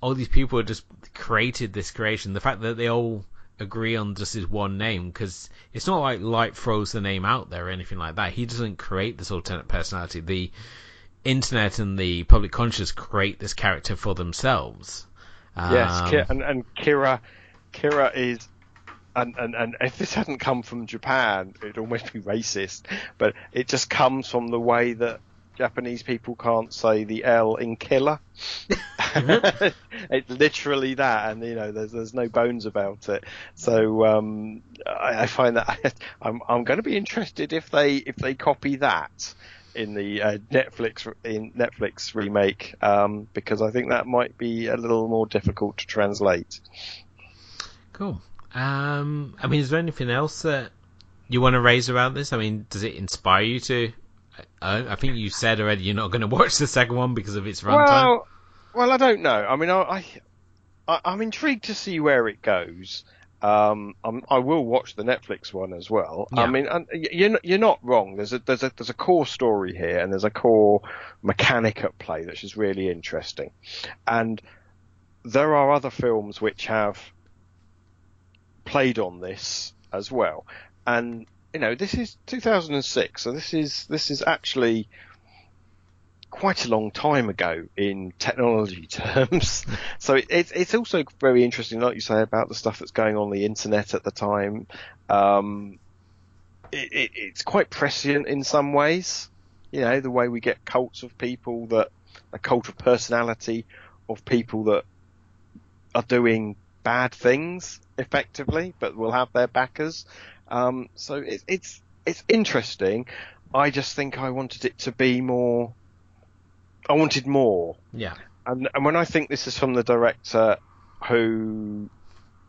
all these people just created this creation, the fact that they all agree on just his one name, because it's not like Light throws the name out there or anything like that. He doesn't create this alternate personality. The internet and the public conscious create this character for themselves. Yes, Um, Ki- and, and Kira, Kira is, and, and, and if this hadn't come from Japan, it'd almost be racist, but it just comes from the way that Japanese people can't say the L in killer. it's literally that, and you know, there's there's no bones about it. So um, I, I find that I'm I'm going to be interested if they if they copy that in the uh, Netflix in Netflix remake um, because I think that might be a little more difficult to translate. Cool. Um, I mean, is there anything else that you want to raise around this? I mean, does it inspire you to? I, I think you said already you're not going to watch the second one because of its runtime. Well, well, I don't know. I mean, I I- I'm intrigued to see where it goes. Um, I'm, I will watch the Netflix one as well. Yeah. I mean, and you're not, you're not wrong. There's a there's a there's a core story here, and there's a core mechanic at play that's just really interesting. And there are other films which have played on this as well. And you know, this is 2006, so this is this is actually quite a long time ago in technology terms. so it, it's it's also very interesting, like you say, about the stuff that's going on the internet at the time. Um, it, it, it's quite prescient in some ways. You know, the way we get cults of people that a cult of personality of people that are doing bad things effectively, but will have their backers. Um, so it, it's it's interesting. I just think I wanted it to be more. I wanted more, yeah. and, and when I think this is from the director who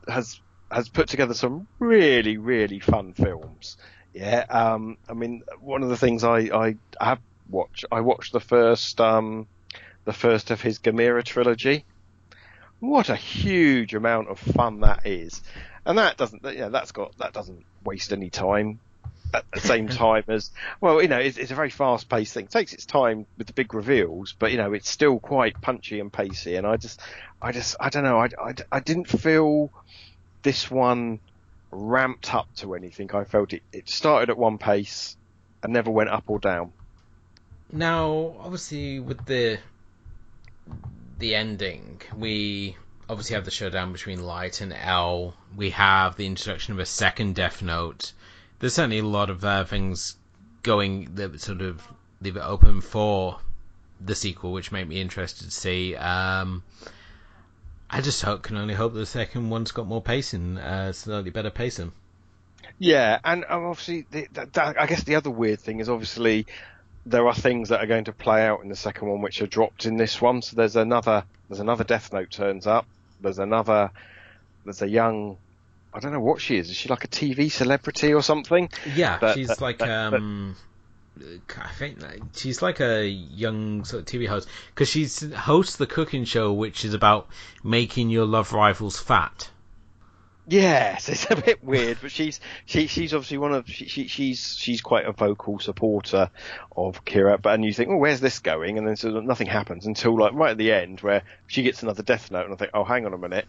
has has put together some really really fun films. Yeah, um, I mean, one of the things I I have watched, I watched the first um, the first of his Gamera trilogy. What a huge amount of fun that is, and that doesn't, know, that's got that doesn't waste any time. At the same time as well, you know, it's, it's a very fast-paced thing. It takes its time with the big reveals, but you know, it's still quite punchy and pacey. And I just, I just, I don't know, I, I, I didn't feel this one ramped up to anything. I felt it, it started at one pace and never went up or down. Now, obviously, with the the ending, we obviously have the showdown between Light and L. We have the introduction of a second Death Note. There's certainly a lot of uh, things going that sort of leave it open for the sequel, which make me interested to see. Um, I just hope, can only hope the second one's got more pacing, uh, slightly better pacing. Yeah, and um, obviously, the, the, I guess the other weird thing is obviously there are things that are going to play out in the second one which are dropped in this one. So there's another, there's another Death Note turns up. There's another, there's a young, I don't know what she is. Is she like a TV celebrity or something? Yeah, But- she's but- like but- um, I think she's like a young sort of TV host because she hosts the cooking show, which is about making your love rivals fat. Yes, it's a bit weird, but she's she she's obviously one of she, she she's she's quite a vocal supporter of Kira. But and you think, oh, where's this going? And then so nothing happens until like right at the end where she gets another death note, and I think, oh, hang on a minute,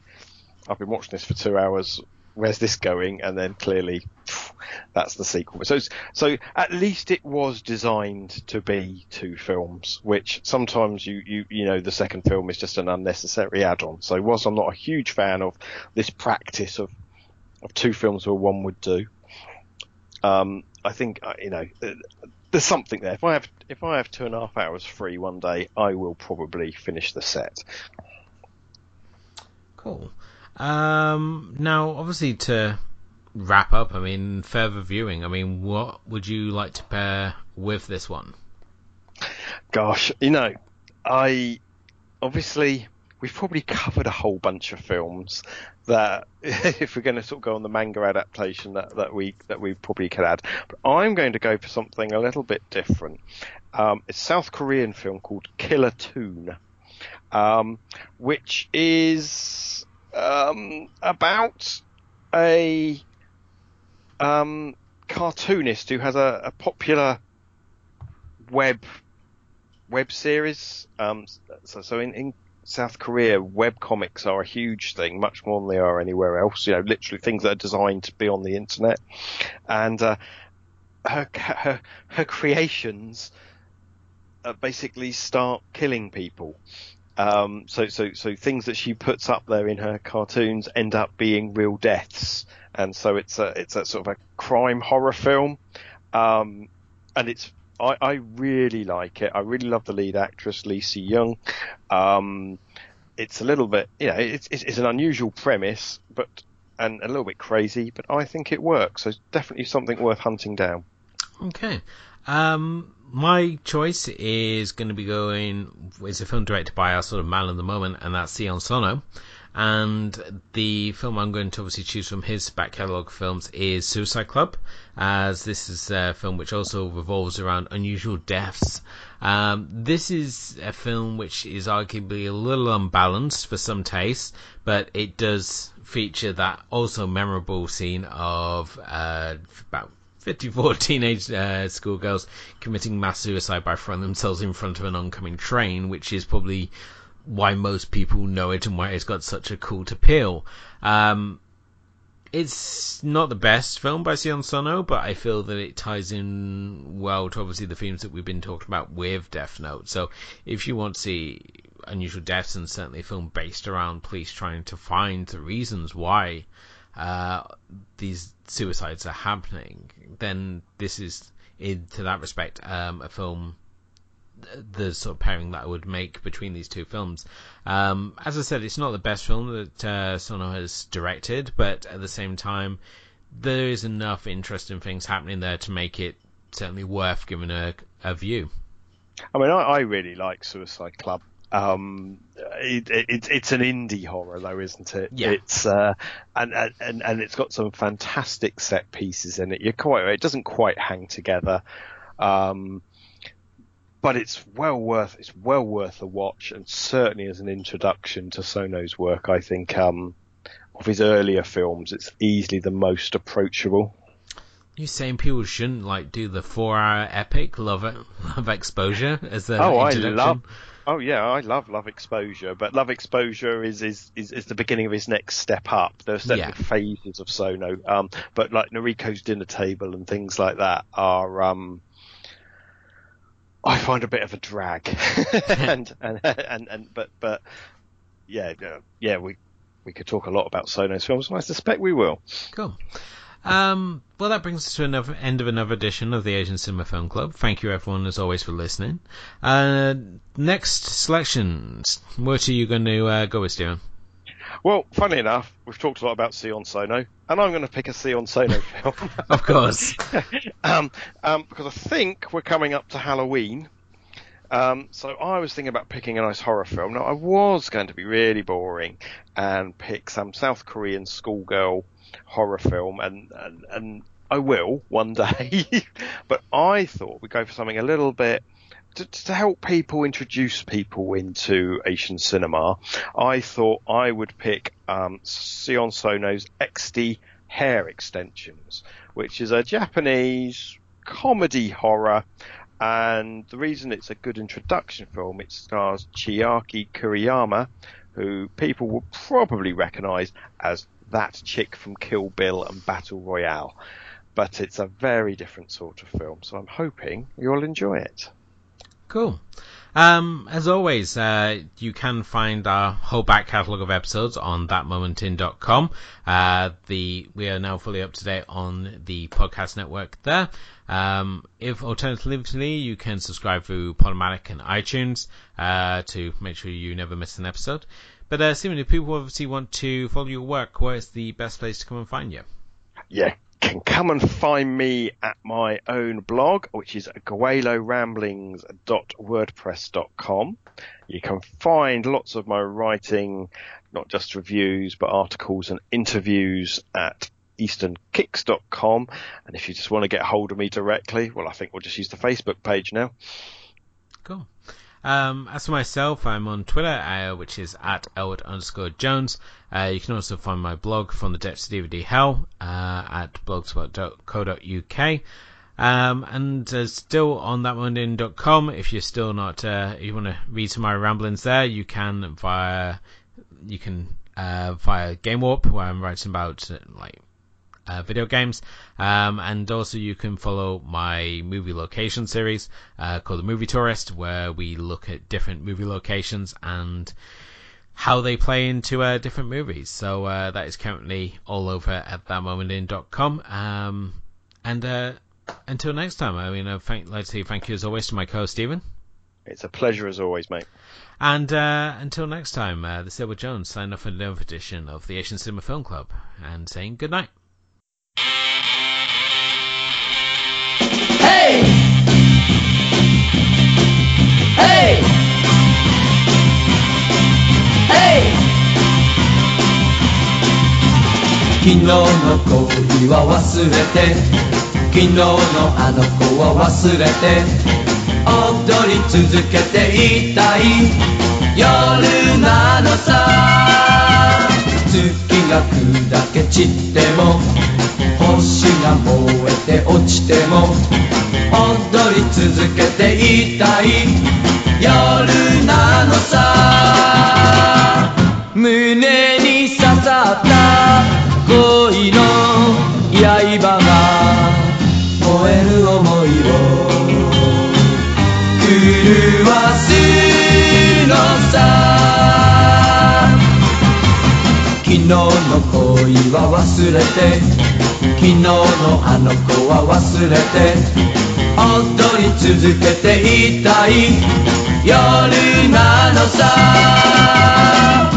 I've been watching this for two hours. Where's this going? And then clearly, that's the sequel. So so at least it was designed to be two films, which sometimes you you you know the second film is just an unnecessary add-on. So whilst I'm not a huge fan of this practice of of two films where one would do. Um, I think uh, you know uh, there's something there. If I have if I have two and a half hours free one day, I will probably finish the set. Cool. Um, now, obviously, to wrap up, I mean, further viewing. I mean, what would you like to pair with this one? Gosh, you know, I obviously we've probably covered a whole bunch of films that if we're going to sort of go on the manga adaptation that, that we that we probably could add. But I'm going to go for something a little bit different. Um, it's a South Korean film called Killer Toon, um, which is um, about a um, cartoonist who has a, a popular web web series. Um, so, so in, in South Korea, web comics are a huge thing, much more than they are anywhere else. You know, literally things that are designed to be on the internet. And uh, her her her creations uh, basically start killing people. Um, so so so things that she puts up there in her cartoons end up being real deaths, and so it's a it's a sort of a crime horror film. Um, and it's I, I really like it. I really love the lead actress, Lee Si-young. Um, it's a little bit, you know, it's, it's, it's an unusual premise, but and a little bit crazy, but I think it works. So definitely something worth hunting down. Okay. Um, my choice is going to be going. It's a film directed by our sort of man of the moment, and that's Sion Sono. And the film I'm going to obviously choose from his back catalogue films is Suicide Club, as this is a film which also revolves around unusual deaths. Um, this is a film which is arguably a little unbalanced for some taste, but it does feature that also memorable scene of uh, about 54 teenage uh, schoolgirls committing mass suicide by throwing themselves in front of an oncoming train, which is probably why most people know it and why it's got such a cult appeal. Um, it's not the best film by Sion Sono, but I feel that it ties in well to obviously the themes that we've been talking about with Death Note. So if you want to see unusual deaths and certainly a film based around police trying to find the reasons why uh, these suicides are happening, then this is, in to that respect, um, a film. The sort of pairing that I would make between these two films. Um, as I said, it's not the best film that uh, Sono has directed, but at the same time, there is enough interesting things happening there to make it certainly worth giving a, a view. I mean, I, I really like Suicide Club. Um, it, it, it's an indie horror though, isn't it? Yeah. It's uh, and, and and it's got some fantastic set pieces in it. You're quite. It doesn't quite hang together. Um, but it's well worth it's well worth a watch, and certainly as an introduction to Sono's work, I think um, of his earlier films, it's easily the most approachable. You saying people shouldn't like do the four-hour epic Love Love Exposure as a Oh, I love. Oh yeah, I love Love Exposure, but Love Exposure is is, is, is the beginning of his next step up. There's definitely phases of Sono, um, but like Noriko's Dinner Table and things like that are um, I find a bit of a drag, and, and and and but but yeah yeah we we could talk a lot about Sono's films, and I suspect we will. Cool. Um, well, that brings us to another end of another edition of the Asian Cinema Film Club. Thank you, everyone, as always, for listening. Uh, next selections. What are you going to uh, go with, Steven? Well, funny enough, we've talked a lot about Sion Sono, and I'm going to pick a Sion Sono film. of course. um, um, because I think we're coming up to Halloween. Um, so I was thinking about picking a nice horror film. Now I was going to be really boring and pick some South Korean schoolgirl horror film, and and, and I will one day. but I thought we'd go for something a little bit to, to, help people introduce people into Asian cinema. I thought I would pick um, Sion Sono's Exte Hair Extensions, which is a Japanese comedy horror. And the reason it's a good introduction film, it stars Chiaki Kuriyama, who people will probably recognise as that chick from Kill Bill and Battle Royale. But it's a very different sort of film, so I'm hoping you'll enjoy it. Cool. Um, as always, uh, you can find our whole back catalogue of episodes on thatmomentin.com. Uh, the, we are now fully up to date on the podcast network there. Um, if alternatively, you can subscribe through Podomatic and iTunes, uh, to make sure you never miss an episode. But, uh, if people obviously want to follow your work, where's the best place to come and find you? Yeah, can come and find me at my own blog, which is gueloramblings.wordpress.com. You can find lots of my writing, not just reviews, but articles and interviews at easternkicks.com. And if you just want to get hold of me directly, well, I think we'll just use the Facebook page now. Cool. Um, as for myself, I'm on Twitter, uh, which is at Elwood underscore Jones. Uh, you can also find my blog from the depths of DVD hell uh, at blogspot.co.uk. Um, and uh, still on thatmomentin.com, if you're still not, uh, you want to read some of my ramblings there, you can via, you can, uh, via Game Warp, where I'm writing about, uh, like, uh, video games. Um, and also you can follow my movie location series uh, called The Movie Tourist, where we look at different movie locations and how they play into uh, different movies. So uh, that is currently all over at thatmomentin.com. Um, and uh, until next time, I mean, I'd like to say thank you as always to my co-host Stephen. It's a pleasure as always, mate. And uh, until next time, uh, this is Elwood Jones signing off for another edition of the Asian Cinema Film Club and saying good night. Hey! Hey! Hey! 昨日の恋は忘れて昨日のあの子は忘れて踊り続けていたい夜なのさが砕け散っても星が燃えて落ちても踊り続けていたい。夜なのさ。胸に刺さった。恋の刃が。燃える想いを。狂わすのさ。の恋は忘れて昨日のあの子は忘れて踊り続けていたい。夜なのさ。